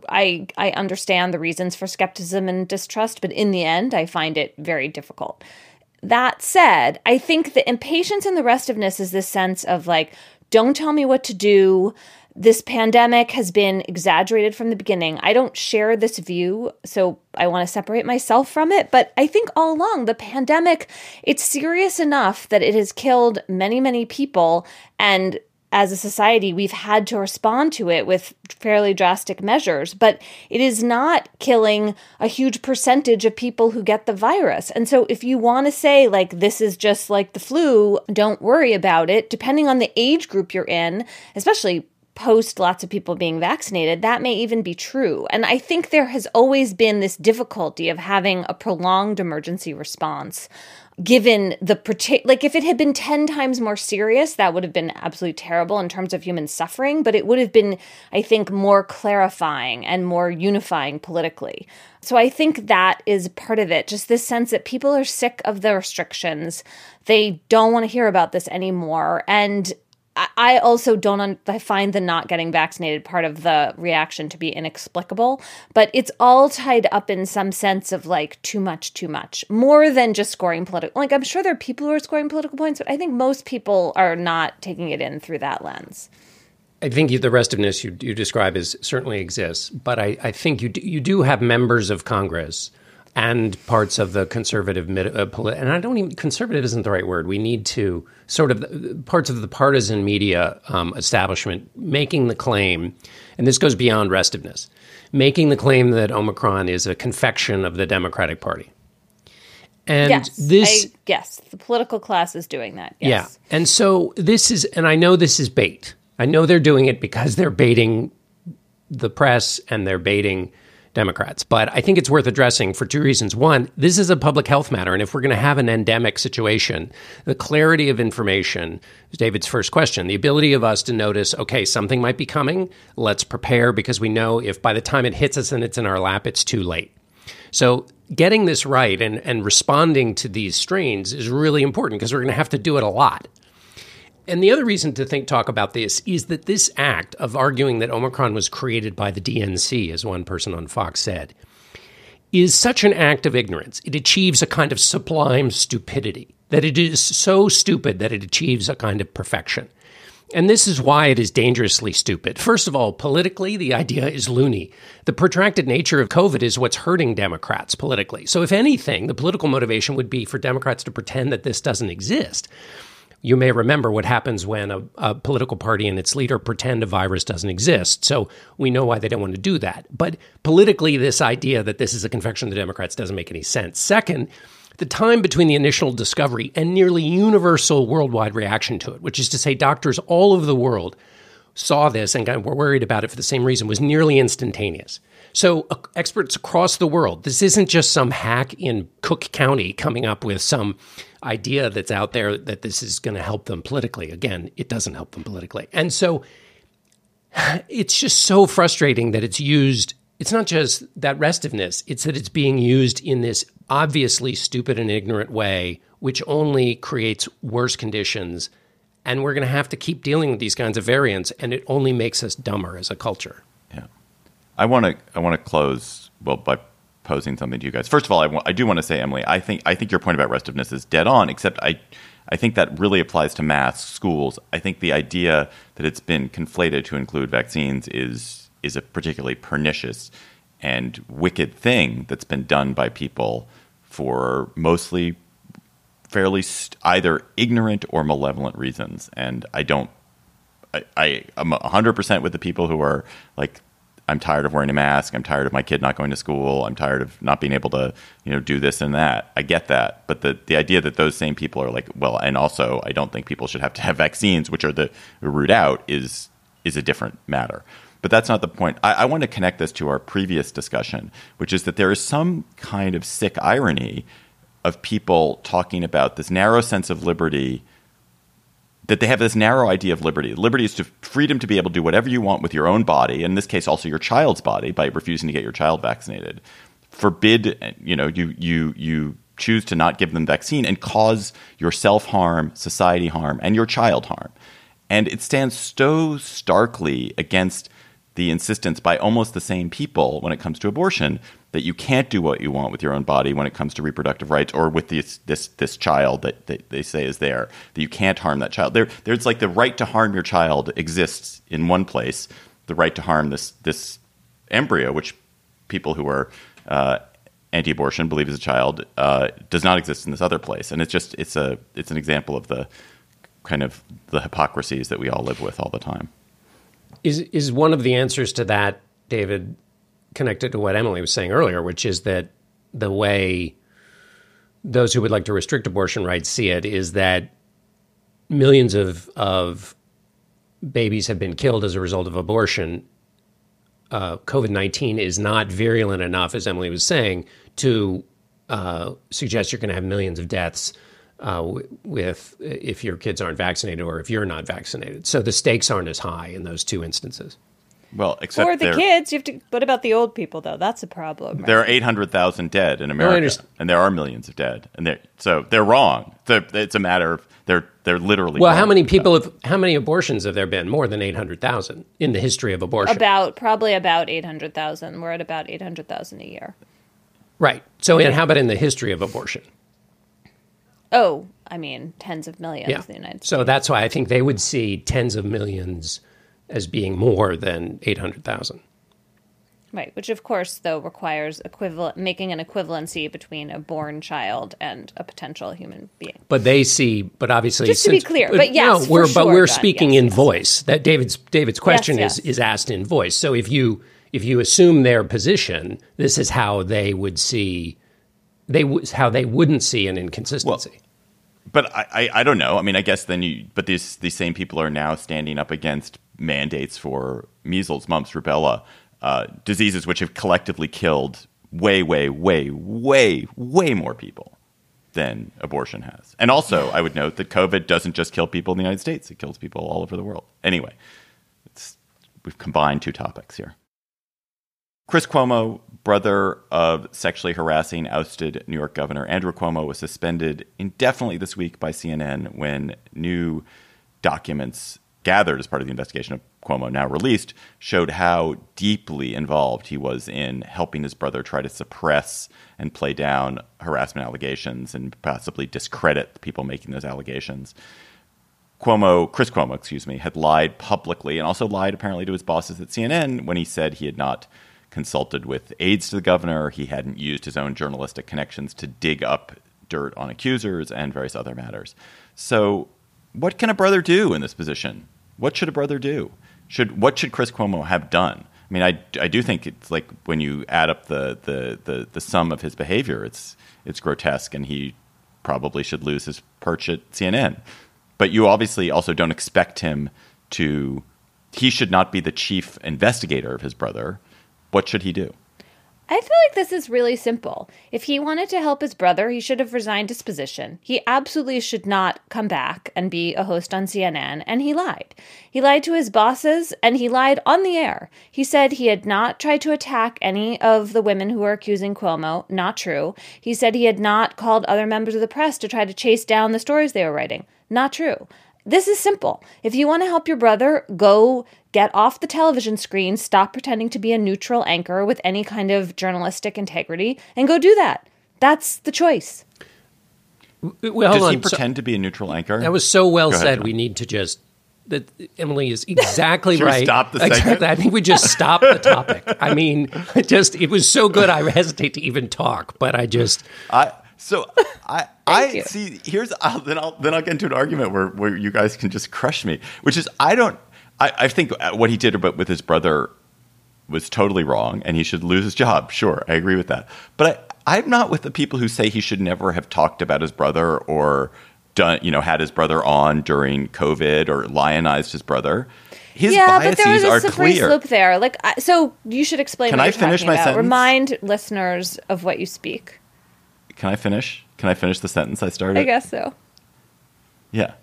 I, I understand the reasons for skepticism and distrust, but in the end, I find it very difficult. That said, I think the impatience and the restiveness is this sense of like, don't tell me what to do this pandemic has been exaggerated from the beginning. I don't share this view, so I want to separate myself from it, but I think all along the pandemic it's serious enough that it has killed many many people and as a society, we've had to respond to it with fairly drastic measures, but it is not killing a huge percentage of people who get the virus. And so, if you want to say, like, this is just like the flu, don't worry about it, depending on the age group you're in, especially post lots of people being vaccinated, that may even be true. And I think there has always been this difficulty of having a prolonged emergency response given the particular like if it had been 10 times more serious that would have been absolutely terrible in terms of human suffering but it would have been i think more clarifying and more unifying politically. So i think that is part of it just this sense that people are sick of the restrictions. They don't want to hear about this anymore. And I also don't. Un- I find the not getting vaccinated part of the reaction to be inexplicable, but it's all tied up in some sense of like too much, too much, more than just scoring political. Like I'm sure there are people who are scoring political points, but I think most people are not taking it in through that lens. I think the restiveness you, you describe is certainly exists, but I, I think you do, you do have members of Congress and parts of the conservative uh, and I don't even conservative isn't the right word. We need to sort of parts of the partisan media um, establishment making the claim, and this goes beyond restiveness, making the claim that Omicron is a confection of the Democratic Party. And yes, this, I, yes, the political class is doing that. Yes. Yeah, and so this is, and I know this is bait. I know they're doing it because they're baiting the press and they're baiting Democrats. But I think it's worth addressing for two reasons. One, this is a public health matter. And if we're going to have an endemic situation, the clarity of information is David's first question. The ability of us to notice, okay, something might be coming. Let's prepare because we know if by the time it hits us and it's in our lap, it's too late. So getting this right and, and responding to these strains is really important because we're going to have to do it a lot. And the other reason to think talk about this is that this act of arguing that Omicron was created by the DNC, as one person on Fox said, is such an act of ignorance. It achieves a kind of sublime stupidity, that it is so stupid that it achieves a kind of perfection. And this is why it is dangerously stupid. First of all, politically, the idea is loony. The protracted nature of COVID is what's hurting Democrats politically. So, if anything, the political motivation would be for Democrats to pretend that this doesn't exist you may remember what happens when a, a, political party and its leader pretend a virus doesn't exist. So we know why they don't want to do that. But politically, this idea that this is a confection of the Democrats doesn't make any sense. Second, the time between the initial discovery and nearly universal worldwide reaction to it, which is to say, doctors all over the world saw this and were worried about it for the same reason, was nearly instantaneous. So, uh, experts across the world, this isn't just some hack in Cook County coming up with some idea that's out there that this is going to help them politically. Again, it doesn't help them politically. And so it's just so frustrating that it's used. It's not just that restiveness, it's that it's being used in this obviously stupid and ignorant way, which only creates worse conditions. And we're going to have to keep dealing with these kinds of variants, and it only makes us dumber as a culture. Yeah. I want to I want to close well by posing something to you guys. First of all, I, w- I do want to say, Emily, I think I think your point about restiveness is dead on. Except I, I think that really applies to masks, schools. I think the idea that it's been conflated to include vaccines is is a particularly pernicious and wicked thing that's been done by people for mostly fairly st- either ignorant or malevolent reasons. And I don't. I, I hundred percent with the people who are like I'm tired of wearing a mask. I'm tired of my kid not going to school. I'm tired of not being able to, you know, do this and that. I get that, but the the idea that those same people are like, well, and also I don't think people should have to have vaccines, which are the root out, is is a different matter. But that's not the point. I, I want to connect this to our previous discussion, which is that there is some kind of sick irony of people talking about this narrow sense of liberty that they have this narrow idea of liberty. Liberty is to freedom to be able to do whatever you want with your own body, in this case, also your child's body, by refusing to get your child vaccinated. Forbid, you know, you you you choose to not give them vaccine and cause yourself harm, society harm, and your child harm. And it stands so starkly against the insistence by almost the same people when it comes to abortion that you can't do what you want with your own body when it comes to reproductive rights or with this this this child that, that they say is there that you can't harm that child. There, there's like the right to harm your child exists in one place. The right to harm this this embryo, which people who are uh, anti-abortion believe is a child, uh, does not exist in this other place. And it's just it's a it's an example of the kind of the hypocrisies that we all live with all the time. Is is one of the answers to that, David, connected to what Emily was saying earlier, which is that the way those who would like to restrict abortion rights see it is that millions of of babies have been killed as a result of abortion. Uh, COVID nineteen is not virulent enough, as Emily was saying, to uh, suggest you're going to have millions of deaths uh, with if your kids aren't vaccinated or if you're not vaccinated. So the stakes aren't as high in those two instances. Well, except For the kids, you have to. What about the old people, though? That's a problem. right? There are 800,000 dead in America, understand. and there are millions of dead. And they're, so they're wrong. They're, it's a matter of they're they're literally Well, how many people have how many abortions have there been? More than eight hundred thousand in the history of abortion. about probably about eight hundred thousand. We're at about eight hundred thousand a year. right. So, and how about in the history of abortion? Oh, I mean, tens of millions Yeah. in the United States. So that's why I think they would see tens of millions as being more than eight hundred thousand. Right, which of course, though, requires equivalent making an equivalency between a born child and a potential human being. But they see, but obviously, Just to be clear, but yes, we're for but we're John, speaking yes, in yes. voice. That David's David's question is is asked in voice. So if you if you assume their position, this is how they would see they would how they wouldn't see an inconsistency. But I, I, I don't know. I mean, I guess then you. But these these same people are now standing up against mandates for measles, mumps, rubella, uh, diseases which have collectively killed way, way, way, way, way more people than abortion has. And also, I would note that COVID doesn't just kill people in the United States; it kills people all over the world. Anyway, we've combined two topics here. Chris Cuomo, brother of sexually harassing ousted New York Governor Andrew Cuomo, was suspended indefinitely this week by CNN when new documents gathered as part of the investigation of Cuomo, now released, showed how deeply involved he was in helping his brother try to suppress and play down harassment allegations and possibly discredit the people making those allegations. Cuomo, Chris Cuomo, excuse me, had lied publicly and also lied apparently to his bosses at CNN when he said he had not consulted with aides to the governor. He hadn't used his own journalistic connections to dig up dirt on accusers and various other matters. So, what can a brother do in this position? What should a brother do? Should what should Chris Cuomo have done? I mean, I, I do think it's like when you add up the, the, the, the sum of his behavior, it's it's grotesque, and he probably should lose his perch at CNN. But you obviously also don't expect him to. He should not be the chief investigator of his brother. What should he do? I feel like this is really simple. If he wanted to help his brother, he should have resigned his position. He absolutely should not come back and be a host on CNN, and he lied. He lied to his bosses, and he lied on the air. He said he had not tried to attack any of the women who were accusing Cuomo. Not true. He said he had not called other members of the press to try to chase down the stories they were writing. Not true. This is simple. If you want to help your brother, go get off the television screen, stop pretending to be a neutral anchor with any kind of journalistic integrity, and go do that. That's the choice. Well, Does he on. So- pretend to be a neutral anchor? that was so well Go ahead, said. John. we need to just that Emily is exactly Should we right. stop the segment? Exactly. I think we just stop the topic. I mean, just it was so good. I hesitate to even talk, but I just I so I I you. see. Here's I'll, then I'll then I'll get into an argument where where you guys can just crush me. Which is I don't. I, I think uh, what he did about with his brother was totally wrong, and he should lose his job. Sure, I agree with that. But I, I'm not with the people who say he should never have talked about his brother or done, you know, had his brother on during COVID or lionized his brother. His yeah, biases but there was a slippery clear. slope there. Like, I, so you should explain Can I finish my about. sentence? Remind listeners of what you speak. Can I finish? Can I finish the sentence I started? I guess so. Yeah.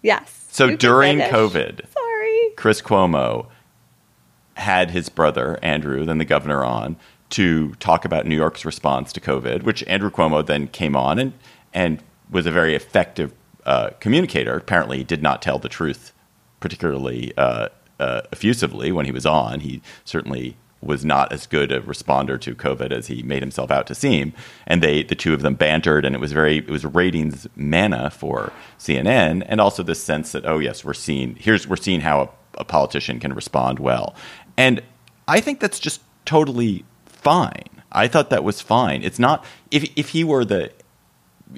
Yes. So during. COVID, Sorry. Chris Cuomo had his brother Andrew, then the governor, on to talk about New York's response to COVID, which Andrew Cuomo then came on and and was a very effective uh, communicator. Apparently, he did not tell the truth particularly uh, uh, effusively when he was on. He certainly was not as good a responder to COVID as he made himself out to seem. And they, the two of them, bantered, and it was very, it was ratings manna for CNN, and also this sense that, oh yes, we're seeing here's we're seeing how a, a politician can respond well. And I think that's just totally fine. I thought that was fine. It's not if if he were the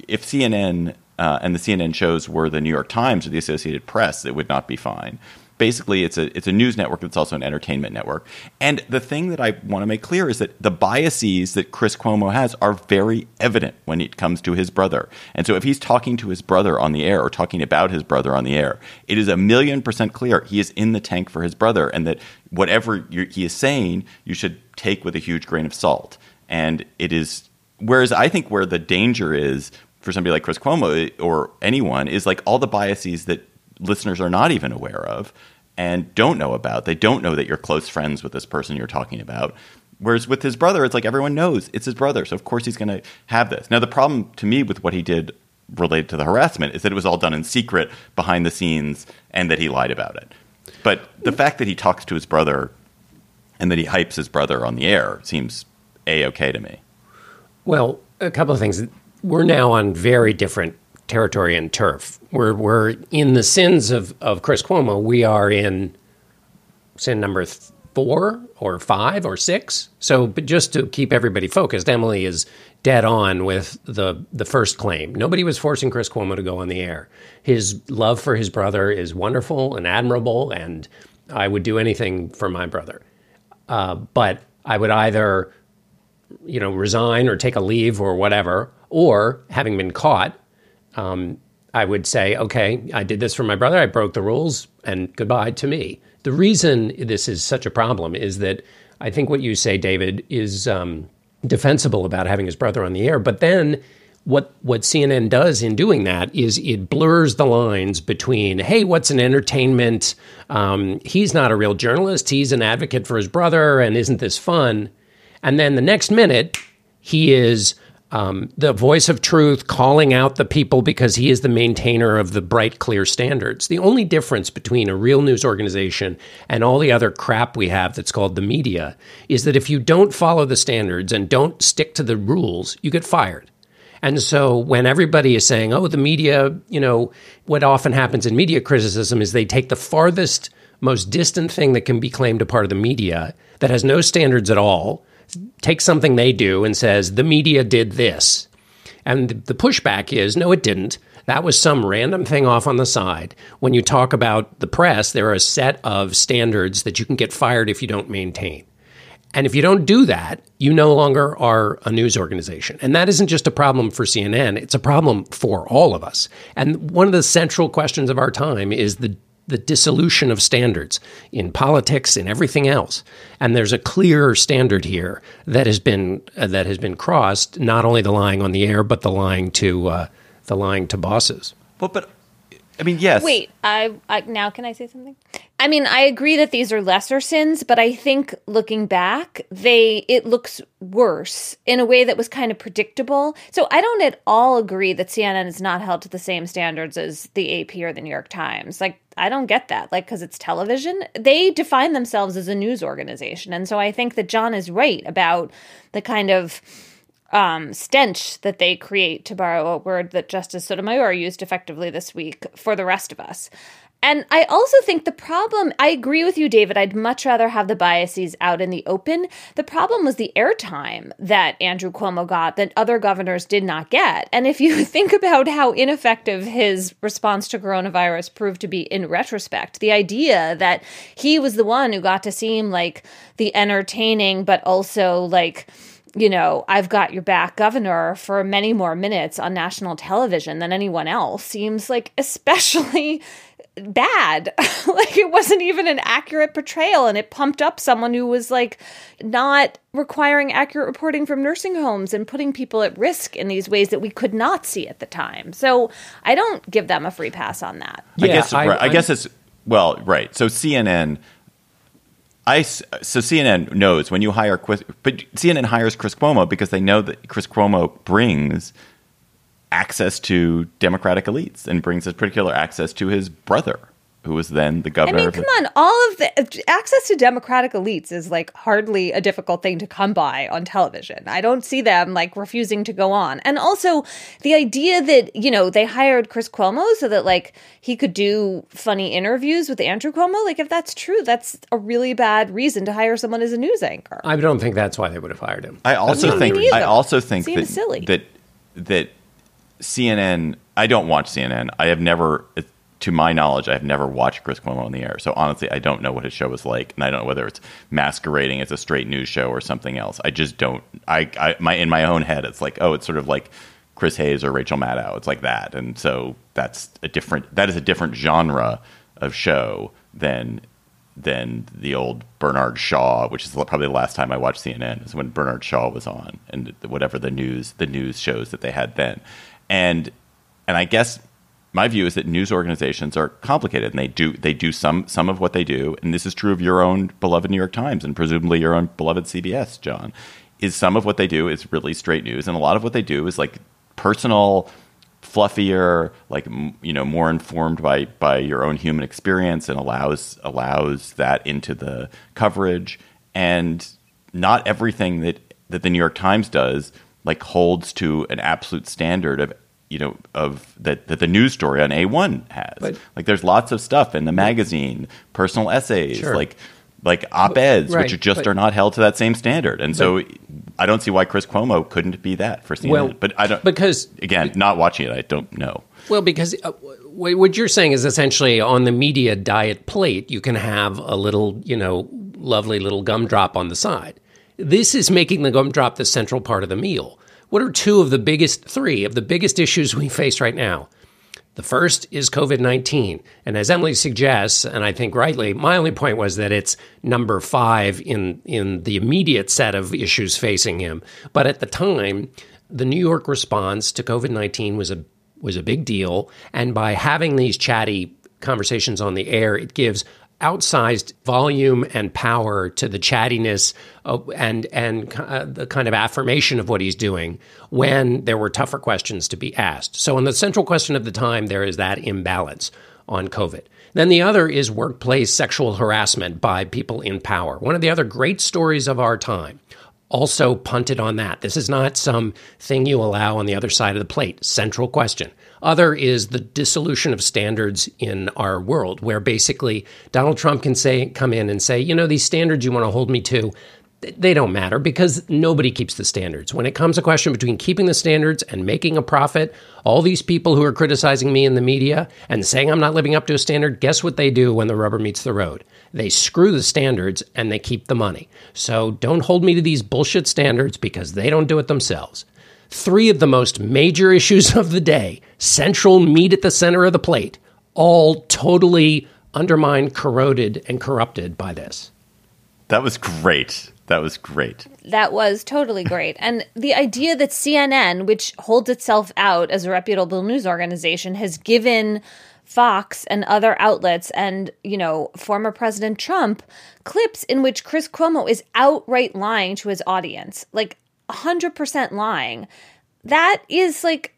if CNN uh, and the CNN shows were the New York Times or the Associated Press, it would not be fine. Basically, it's a it's a news network that's also an entertainment network. And the thing that I want to make clear is that the biases that Chris Cuomo has are very evident when it comes to his brother. And so, if he's talking to his brother on the air or talking about his brother on the air, it is a million percent clear he is in the tank for his brother, and that whatever he is saying, you should take with a huge grain of salt. And it is whereas I think where the danger is for somebody like Chris Cuomo eh, or anyone is like all the biases that listeners are not even aware of and don't know about. They don't know that you're close friends with this person you're talking about. Whereas with his brother, it's like everyone knows it's his brother, so of course he's going to have this. Now, the problem to me with what he did related to the harassment is that it was all done in secret behind the scenes and that he lied about it. But the mm. fact that he talks to his brother and that he hypes his brother on the air seems a okay to me. Well, a couple of things. We're now on very different territory and turf. We're we're in the sins of, of Chris Cuomo. We are in sin number four or five or six. So, but just to keep everybody focused, Emily is dead on with the the first claim. Nobody was forcing Chris Cuomo to go on the air. His love for his brother is wonderful and admirable, and I would do anything for my brother. Uh, but I would either you know, resign or take a leave or whatever, or having been caught, um, I would say, okay, I did this for my brother, I broke the rules, and goodbye to me. The reason this is such a problem is that I think what you say, David, is um, defensible about having his brother on the air, but then what what CNN does in doing that is it blurs the lines between hey, what's an entertainment? Um, he's not a real journalist. He's an advocate for his brother, and isn't this fun? And then the next minute, he is um, the voice of truth, calling out the people because he is the maintainer of the bright, clear standards. The only difference between a real news organization and all the other crap we have that's called the media is that if you don't follow the standards and don't stick to the rules, you get fired. And so when everybody is saying, oh, the media, you know, what often happens in media criticism is they take the farthest, most distant thing that can be claimed a part of the media that has no standards at all takes something they do and says, the media did this. And the pushback is, no, it didn't. That was some random thing off on the side. When you talk about the press, there are a set of standards that you can get fired if you don't maintain. And if you don't do that, you no longer are a news organization. And that isn't just a problem for CNN, it's a problem for all of us. And one of the central questions of our time is the the dissolution of standards in politics and everything else. And there's a clear standard here that has been uh, that has been crossed. Not only the lying on the air, but the lying to uh, the lying to bosses. Well, but I mean, yes. Wait, I, I now can I say something? I mean, I agree that these are lesser sins, but I think looking back, they it looks worse in a way that was kind of predictable. So I don't at all agree that CNN is not held to the same standards as the AP or the New York Times. Like I don't get that. Like cuz it's television, they define themselves as a news organization. And so I think that John is right about the kind of um, stench that they create, to borrow a word that Justice Sotomayor used effectively this week for the rest of us. And I also think the problem, I agree with you, David. I'd much rather have the biases out in the open. The problem was the airtime that Andrew Cuomo got that other governors did not get. And if you think about how ineffective his response to coronavirus proved to be in retrospect, the idea that he was the one who got to seem like the entertaining, but also like, you know, I've got your back governor for many more minutes on national television than anyone else seems like especially bad. like it wasn't even an accurate portrayal and it pumped up someone who was like not requiring accurate reporting from nursing homes and putting people at risk in these ways that we could not see at the time. So I don't give them a free pass on that. I guess I, I, I guess it's well, right. So CNN I so CNN knows when you hire Chris, but CNN hires Chris Cuomo because they know that Chris Cuomo brings access to Democratic elites and brings this particular access to his brother, who was then the governor. I mean, come on, all of the access to Democratic elites is like hardly a difficult thing to come by on television. I don't see them like refusing to go on. And also the idea that, you know, they hired Chris Cuomo so that like he could do funny interviews with Andrew Cuomo, like if that's true, that's a really bad reason to hire someone as a news anchor. I don't think that's why they would have hired him. I also think I also think that, silly. that that CNN, I don't watch CNN. I have never, to my knowledge, I have never watched Chris Cuomo on the air. So honestly, I don't know what his show is like, and I don't know whether it's masquerading as a straight news show or something else. I just don't. I, I my in my own head, it's like, oh, it's sort of like Chris Hayes or Rachel Maddow. It's like that, and so that's a different. That is a different genre of show than than the old Bernard Shaw, which is probably the last time I watched CNN, is when Bernard Shaw was on, and whatever the news the news shows that they had then and and I guess my view is that news organizations are complicated and they do they do some some of what they do. And this is true of your own beloved New York Times and presumably your own beloved CBS John is some of what they do is really straight news. And a lot of what they do is like personal fluffier like you know more informed by by your own human experience and allows allows that into the coverage. And not everything that that the New York Times does like holds to an absolute standard of you know of that that the news story on A1 has. But, like there's lots of stuff in the magazine, personal essays, sure. like like op-eds right, which just but, are not held to that same standard. And but, so I don't see why Chris Cuomo couldn't be that for CNN. Well, but I don't because again, not watching it, I don't know. Well, because uh, what you're saying is essentially on the media diet plate, you can have a little, you know, lovely little gumdrop on the side. This is making the gumdrop the central part of the meal. What are two of the biggest, three of the biggest issues we face right now? The first is COVID 19. And as Emily suggests, and I think rightly, my only point was that it's number five in, in the immediate set of issues facing him. But at the time, the New York response to COVID 19 was a, was a big deal. And by having these chatty conversations on the air, it gives outsized volume and power to the chattiness of, and and uh, the kind of affirmation of what he's doing when there were tougher questions to be asked. So, on the central question of the time, there is that imbalance on COVID. Then the other is workplace sexual harassment by people in power. One of the other great stories of our time also punted on that. This is not some thing you allow on the other side of the plate. Central question. Other is the dissolution of standards in our world, where basically Donald Trump can say, come in and say, you know, these standards you want to hold me to, they don't matter because nobody keeps the standards. When it comes a question between keeping the standards and making a profit, all these people who are criticizing me in the media and saying I'm not living up to a standard, guess what they do when the rubber meets the road? They screw the standards and they keep the money. So don't hold me to these bullshit standards because they don't do it themselves three of the most major issues of the day, central meat at the center of the plate, all totally undermined, corroded, and corrupted by this. That was great. That was great. That was totally great. and the idea that CNN, which holds itself out as a reputable news organization, has given Fox and other outlets and, you know, former President Trump clips in which Chris Cuomo is outright lying to his audience. Like 100% lying, that is like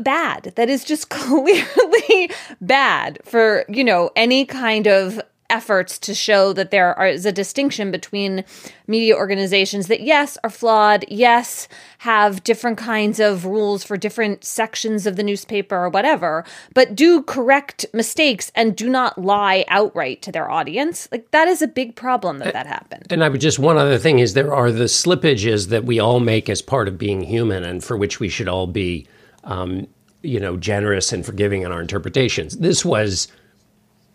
bad. That is just clearly bad for, you know, any kind of efforts to show that there is a distinction between media organizations that, yes, are flawed, yes, have different kinds of rules for different sections of the newspaper or whatever, but do correct mistakes and do not lie outright to their audience. Like, that is a big problem that that happened. And I would just, one other thing is there are the slippages that we all make as part of being human and for which we should all be. Um, you know, generous and forgiving in our interpretations. This was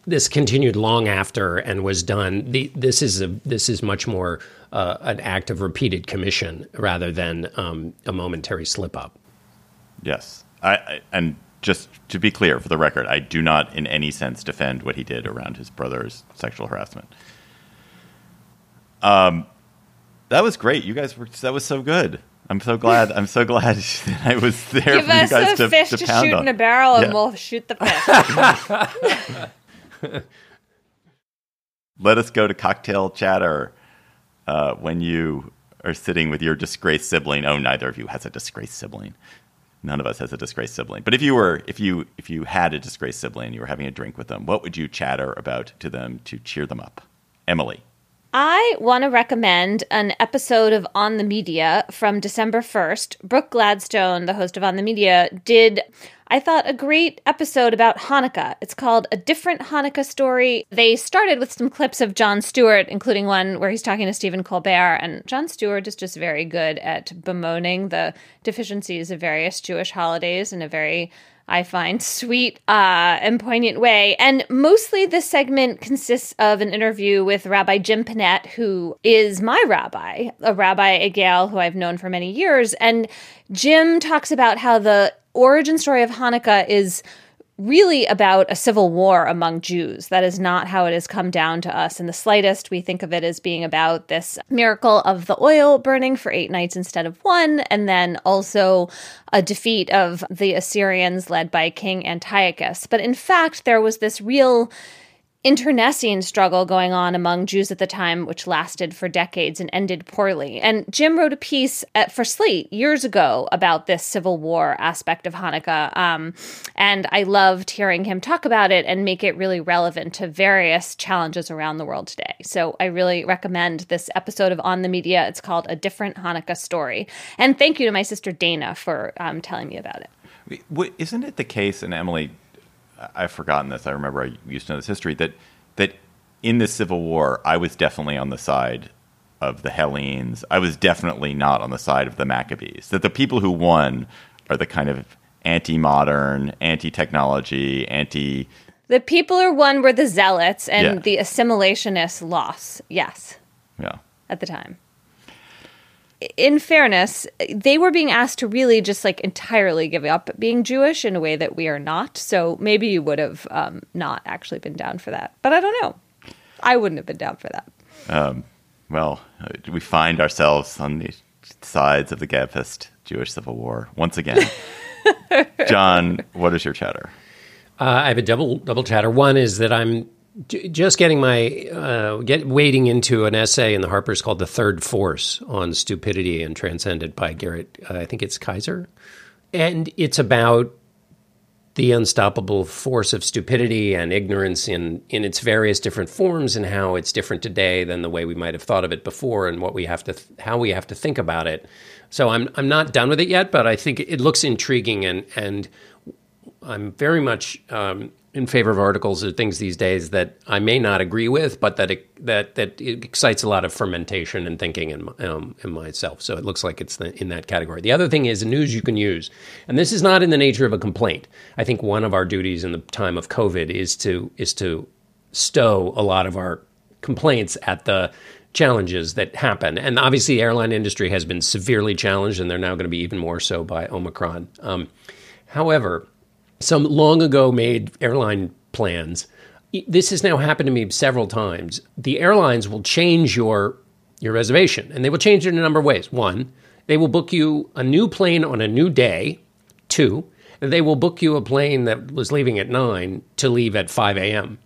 this continued long after and was done. The, this is a this is much more uh, an act of repeated commission rather than um, a momentary slip up. Yes, I, I, and just to be clear, for the record, I do not in any sense defend what he did around his brother's sexual harassment. Um, that was great. You guys were that was so good. I'm so glad. I'm so glad that I was there Give for you us guys a to, fish to to, pound shoot on. in a barrel, and Yeah. we'll shoot the fish. Let us go to cocktail chatter uh, when you are sitting with your disgraced sibling. Oh, neither of you has a disgraced sibling. None of us has a disgraced sibling. But if you were, if you if you had a disgraced sibling, you were having a drink with them. What would you chatter about to them to cheer them up? Emily. I want to recommend an episode of On the Media from December 1st. Brooke Gladstone, the host of On the Media, did, I thought, a great episode about Hanukkah. It's called A Different Hanukkah Story. They started with some clips of Jon Stewart, including one where he's talking to Stephen Colbert. And Jon Stewart is just very good at bemoaning the deficiencies of various Jewish holidays in a very I find sweet uh, and poignant way. And mostly this segment consists of an interview with Rabbi Jim Ponet, who is my rabbi, a rabbi a Yale who I've known for many years. And Jim talks about how the origin story of Hanukkah is really about a civil war among Jews. That is not how it has come down to us in the slightest. We think of it as being about this miracle of the oil burning for eight nights instead of one, and then also a defeat of the Assyrians led by King Antiochus. But in fact, there was this real internecine struggle going on among Jews at the time, which lasted for decades and ended poorly. And Jim wrote a piece at, for Slate years ago about this civil war aspect of Hanukkah. Um, and I loved hearing him talk about it and make it really relevant to various challenges around the world today. So I really recommend this episode of On the Media. It's called A Different Hanukkah Story. And thank you to my sister Dana for um, telling me about it. Isn't it the case, and Emily, I've forgotten this. I remember I used to know this history that that in the Civil War, I was definitely on the side of the Hellenes. I was definitely not on the side of the Maccabees. That the people who won are the kind of anti-modern, anti-technology, anti. The people who won were the zealots, and Yeah. the assimilationists lost. Yes. Yeah, at the time. In fairness, they were being asked to really just like entirely give up being Jewish in a way that we are not. So maybe you would have um, not actually been down for that. But I don't know. I wouldn't have been down for that. well, uh, we find ourselves on the sides of the Gabfest Jewish Civil War once again. John, what is your chatter? Uh, I have a double double chatter. One is that I'm j- just getting my uh, get wading into an essay in the Harper's called "The Third Force" on stupidity and transcended by Garret. Uh, I think it's Keizer, and it's about the unstoppable force of stupidity and ignorance in in its various different forms and how it's different today than the way we might have thought of it before and what we have to th- how we have to think about it. So I'm I'm not done with it yet, but I think it looks intriguing and and I'm very much um, in favor of articles or things these days that I may not agree with, but that it, that that it excites a lot of fermentation and thinking in um, in myself. So it looks like it's the, in that category. The other thing is news you can use, and this is not in the nature of a complaint. I think one of our duties in the time of COVID is to is to stow a lot of our complaints at the challenges that happen. And obviously, the airline industry has been severely challenged, and they're now going to be even more so by Omicron. Um, however, some long ago made airline plans. This has now happened to me several times. The airlines will change your your reservation, and they will change it in a number of ways. One, they will book you a new plane on a new day. Two, they will book you a plane that was leaving at nine to leave at five a.m.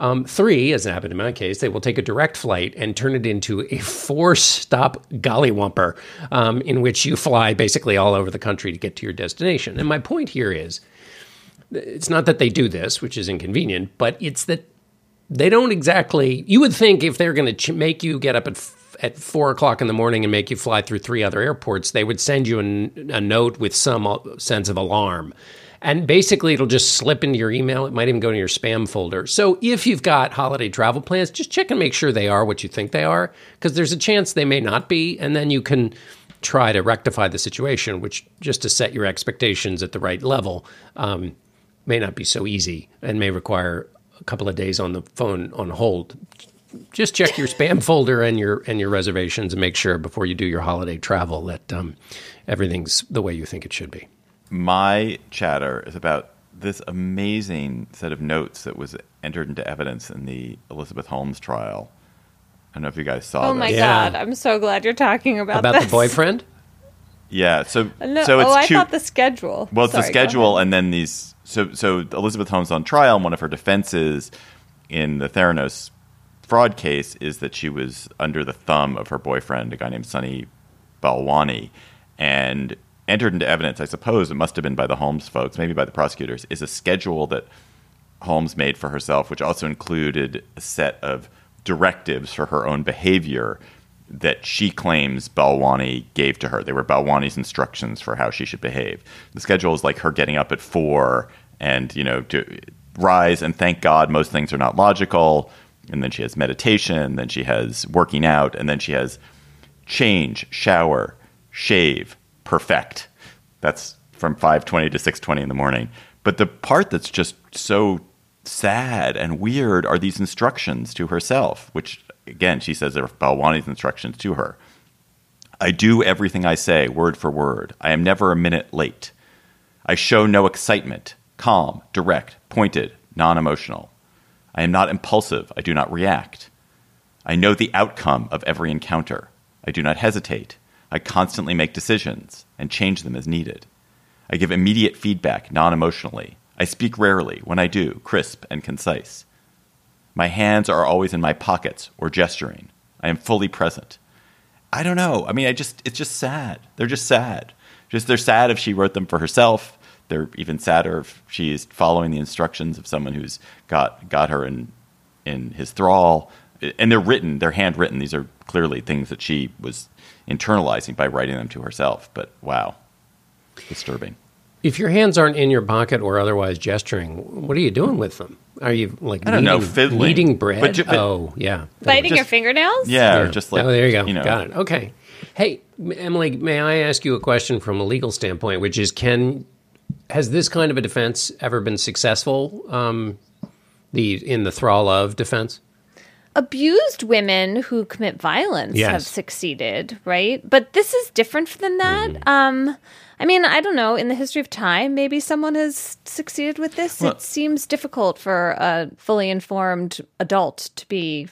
Um, three, as happened in my case, they will take a direct flight and turn it into a four-stop gollywumper, um, in which you fly basically all over the country to get to your destination. And my point here is, it's not that they do this, which is inconvenient, but it's that they don't exactly. You would think if they're going to ch- make you get up at f- at four o'clock in the morning and make you fly through three other airports, they would send you a note with some sense of alarm. And basically, it'll just slip into your email. It might even go to your spam folder. So, if you've got holiday travel plans, just check and make sure they are what you think they are, because there's a chance they may not be. And then you can try to rectify the situation, which just to set your expectations at the right level um, may not be so easy and may require a couple of days on the phone on hold. Just check your spam folder and your and your reservations and make sure before you do your holiday travel that um, everything's the way you think it should be. my chatter is about this amazing set of notes that was entered into evidence in the Elizabeth Holmes trial. I don't know if you guys saw Oh this. my Yeah. god, I'm so glad you're talking about About this. the boyfriend? Yeah, so uh, No, so it's oh, I two, thought the schedule. Well, it's Sorry, the schedule, and then these. So, so Elizabeth Holmes on trial, and one of her defenses in the Theranos fraud case is that she was under the thumb of her boyfriend, a guy named Sonny Balwani, and entered into evidence. I suppose it must have been by the Holmes folks, maybe by the prosecutors, is a schedule that Holmes made for herself, which also included a set of directives for her own behavior that she claims Balwani gave to her. They were Balwani's instructions for how she should behave. The schedule is like her getting up at four and, you know, to rise and thank God most things are not logical. And then she has meditation, then she has working out, and then she has change, shower, shave, perfect. That's from 5:20 to 6:20 in the morning. But the part that's just so sad and weird are these instructions to herself, which again she says are Balwani's instructions to her. I do everything I say, word for word. I am never a minute late. I show no excitement, calm, direct, pointed, non emotional. I am not impulsive. I do not react. I know the outcome of every encounter. I do not hesitate. I constantly make decisions and change them as needed. I give immediate feedback non emotionally. I speak rarely. When I do, crisp and concise. My hands are always in my pockets or gesturing. I am fully present. I don't know. I mean, I just it's just sad. They're just sad. Just they're sad if she wrote them for herself. They're even sadder if she's following the instructions of someone who's got got her in in his thrall. And they're written, they're handwritten. These are clearly things that she was internalizing by writing them to herself. But wow, disturbing. If your hands aren't in your pocket or otherwise gesturing, what are you doing with them? Are you like I don't know, fiddling. kneading bread? But ju- but- oh, yeah. biting your fingernails. Yeah, or just like oh, there you go. know, Got it. Okay. Hey, Emily, may I ask you a question from a legal standpoint, which is, can has this kind of a defense ever been successful? Um, the in the thrall of defense. abused women who commit violence Yes. have succeeded, right? But this is different than that. Mm-hmm. Um, I mean, I don't know. In the history of time, maybe someone has succeeded with this. Well- it seems difficult for a fully informed adult to be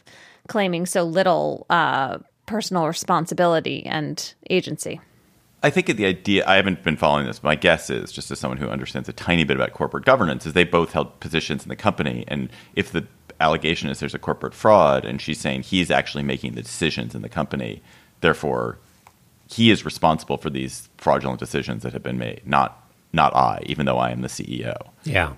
claiming so little uh, personal responsibility and agency. I think the idea, I haven't been following this, but my guess is, just as someone who understands a tiny bit about corporate governance, is they both held positions in the company. And if the allegation is there's a corporate fraud and she's saying he's actually making the decisions in the company, therefore he is responsible for these fraudulent decisions that have been made, not not I, even though I am the CEO. Yeah.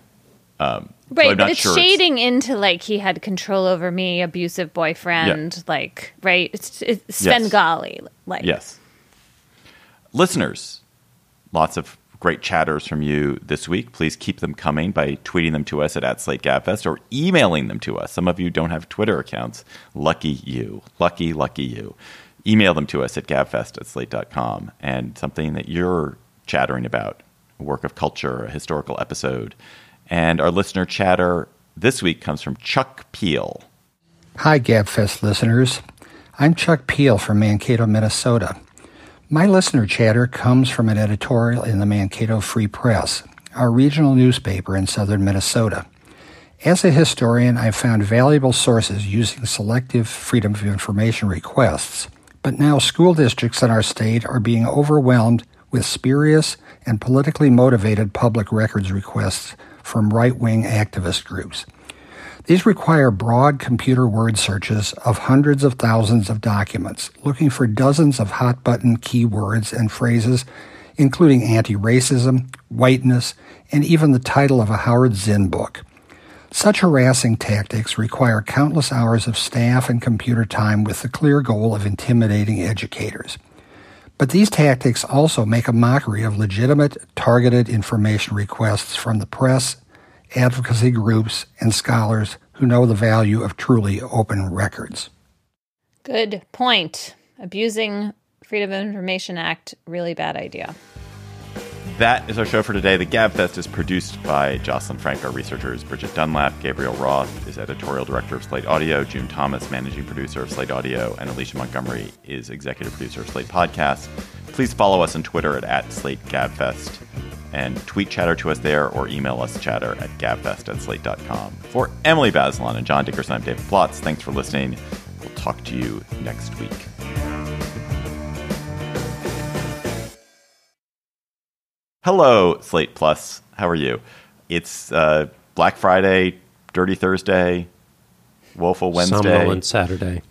Um, so Right, I'm but it's sure it's- shading into like he had control over me, abusive boyfriend, like right. It's, it's Svengali, like Yes. Listeners, lots of great chatters from you this week. Please keep them coming by tweeting them to us at, at Slate Gabfest or emailing them to us. Some of you don't have Twitter accounts. Lucky you. Lucky, lucky you. Email them to us at gabfest at slate.com and something that you're chattering about, a work of culture, a historical episode. And our listener chatter this week comes from Chuck Piehl. Hi, GabFest listeners. I'm Chuck Piehl from Mankato, Minnesota. My listener chatter comes from an editorial in the Mankato Free Press, our regional newspaper in southern Minnesota. As a historian, I've found valuable sources using selective Freedom of Information requests, but now school districts in our state are being overwhelmed with spurious and politically motivated public records requests from right wing activist groups. These require broad computer word searches of hundreds of thousands of documents, looking for dozens of hot button keywords and phrases, including anti racism, whiteness, and even the title of a Howard Zinn book. Such harassing tactics require countless hours of staff and computer time with the clear goal of intimidating educators. But these tactics also make a mockery of legitimate, targeted information requests from the press, advocacy groups, and scholars who know the value of truly open records. Good point. Abusing Freedom of Information Act, really bad idea. That is our show for today. The GabFest is produced by Jocelyn Frank, our researchers, Bridget Dunlap, Gabriel Roth is editorial director of Slate Audio, June Thomas, managing producer of Slate Audio, and Alicia Montgomery is executive producer of Slate Podcast. Please follow us on Twitter at, at Gabfest. and tweet chatter to us there or email us chatter at gabfest at slate.com. For Emily Bazelon and John Dickerson, I'm David Plotz. Thanks for listening. We'll talk to you next week. Hello, Slate Plus. How are you? It's uh, Black Friday, Dirty Thursday, Woeful Wednesday, Somnolent Saturday.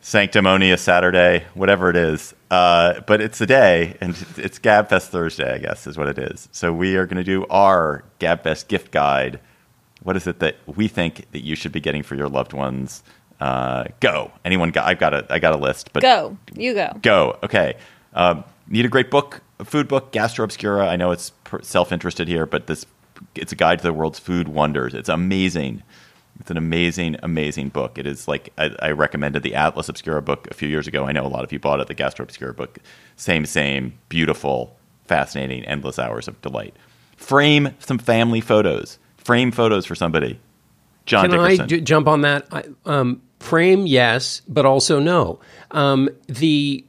Sanctimonious Saturday, whatever it is. Uh, but it's the day, and it's Gabfest Thursday, I guess, is what it is. So we are going to do our Gabfest gift guide. What is it that we think that you should be getting for your loved ones? Uh, go. Anyone got? I've got a. I got a list. But Go. You go. Go. Okay. Um, need a great book, a food book, Gastro Obscura. I know it's self-interested here, but this it's a guide to the world's food wonders. It's amazing. It's an amazing, amazing book. It is like I, I recommended the Atlas Obscura book a few years ago. I know a lot of you bought it. The Gastro Obscura book, same, same, beautiful, fascinating, endless hours of delight. Frame some family photos. Frame photos for somebody. John Can Dickerson. I j- jump on that? I, um, frame, yes, but also no. Um, the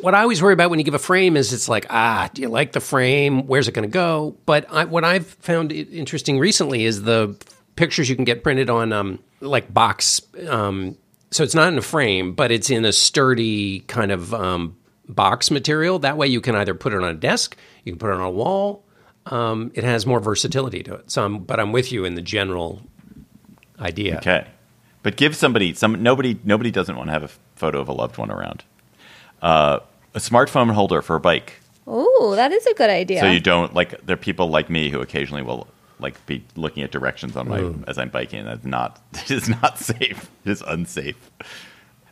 what I always worry about when you give a frame is it's like, ah, do you like the frame? Where's it going to go? But I, what I've found interesting recently is the pictures you can get printed on um, like box. Um, so it's not in a frame, but it's in a sturdy kind of um, box material. That way you can either put it on a desk, you can put it on a wall. Um, it has more versatility to it. So, I'm, but I'm with you in the general idea. Okay, but give somebody some. Nobody nobody doesn't want to have a photo of a loved one around. Uh, a smartphone holder for a bike, Oh, that is a good idea. so you don't like. There are people like me who occasionally will like be looking at directions on my as I'm biking. That's not. It is not safe. It is unsafe.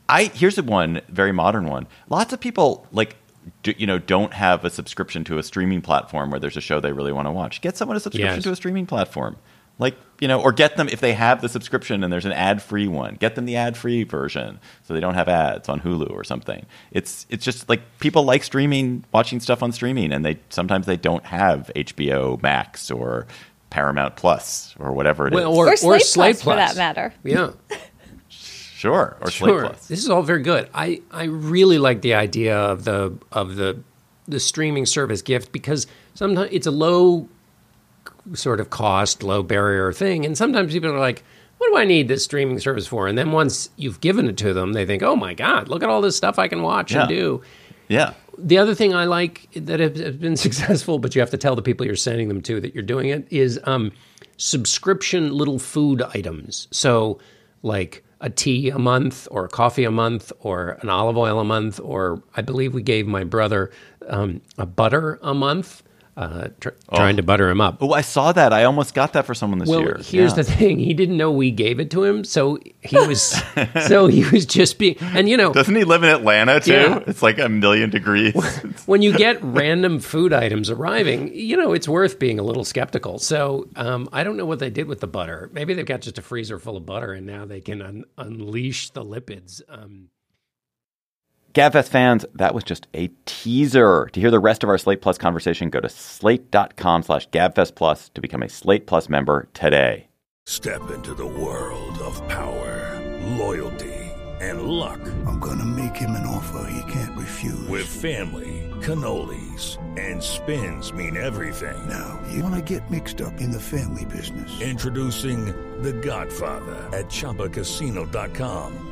I here's a one very modern one. Lots of people like. Do, you know, don't have a subscription to a streaming platform where there's a show they really want to watch. Get someone a subscription Yes. to a streaming platform. Like, you know, or get them if they have the subscription and there's an ad-free one, get them the ad-free version so they don't have ads on Hulu or something. It's it's just like people like streaming, watching stuff on streaming and they sometimes they don't have HBO Max or Paramount Plus or whatever it is. Well, or, or Slate, Slate Plus, for that matter. Yeah, sure, or Slate. Plus. This is all very good. I, I really like the idea of the of the the streaming service gift because sometimes it's a low sort of cost, low barrier thing, and sometimes people are like, "What do I need this streaming service for?" And then once you've given it to them, they think, "Oh my god, look at all this stuff I can watch Yeah. and do." Yeah. The other thing I like that has has been successful, but you have to tell the people you're sending them to that you're doing it, is um, subscription little food items. So, like a tea a month, or a coffee a month, or an olive oil a month, or I believe we gave my brother um, a butter a month, uh, tr- trying to butter him up. Oh, I saw that. I almost got that for someone this Well, year. here's Yeah. the thing: he didn't know we gave it to him, so he was, so he was just being, and you know, Doesn't he live in Atlanta too? Yeah. It's like a million degrees. when you get random food items arriving, you know, it's worth being a little skeptical. So um, I don't know what they did with the butter. Maybe they've got just a freezer full of butter and now they can un- unleash the lipids. Um, Gabfest fans, that was just a teaser. To hear the rest of our Slate Plus conversation, go to slate.com slash gabfest plus to become a Slate Plus member today. Step into the world of power, loyalty, and luck. I'm gonna make him an offer he can't refuse. With family, cannolis, and spins mean everything. now, you wanna get mixed up in the family business. Introducing The Godfather at ChumbaCasino.com.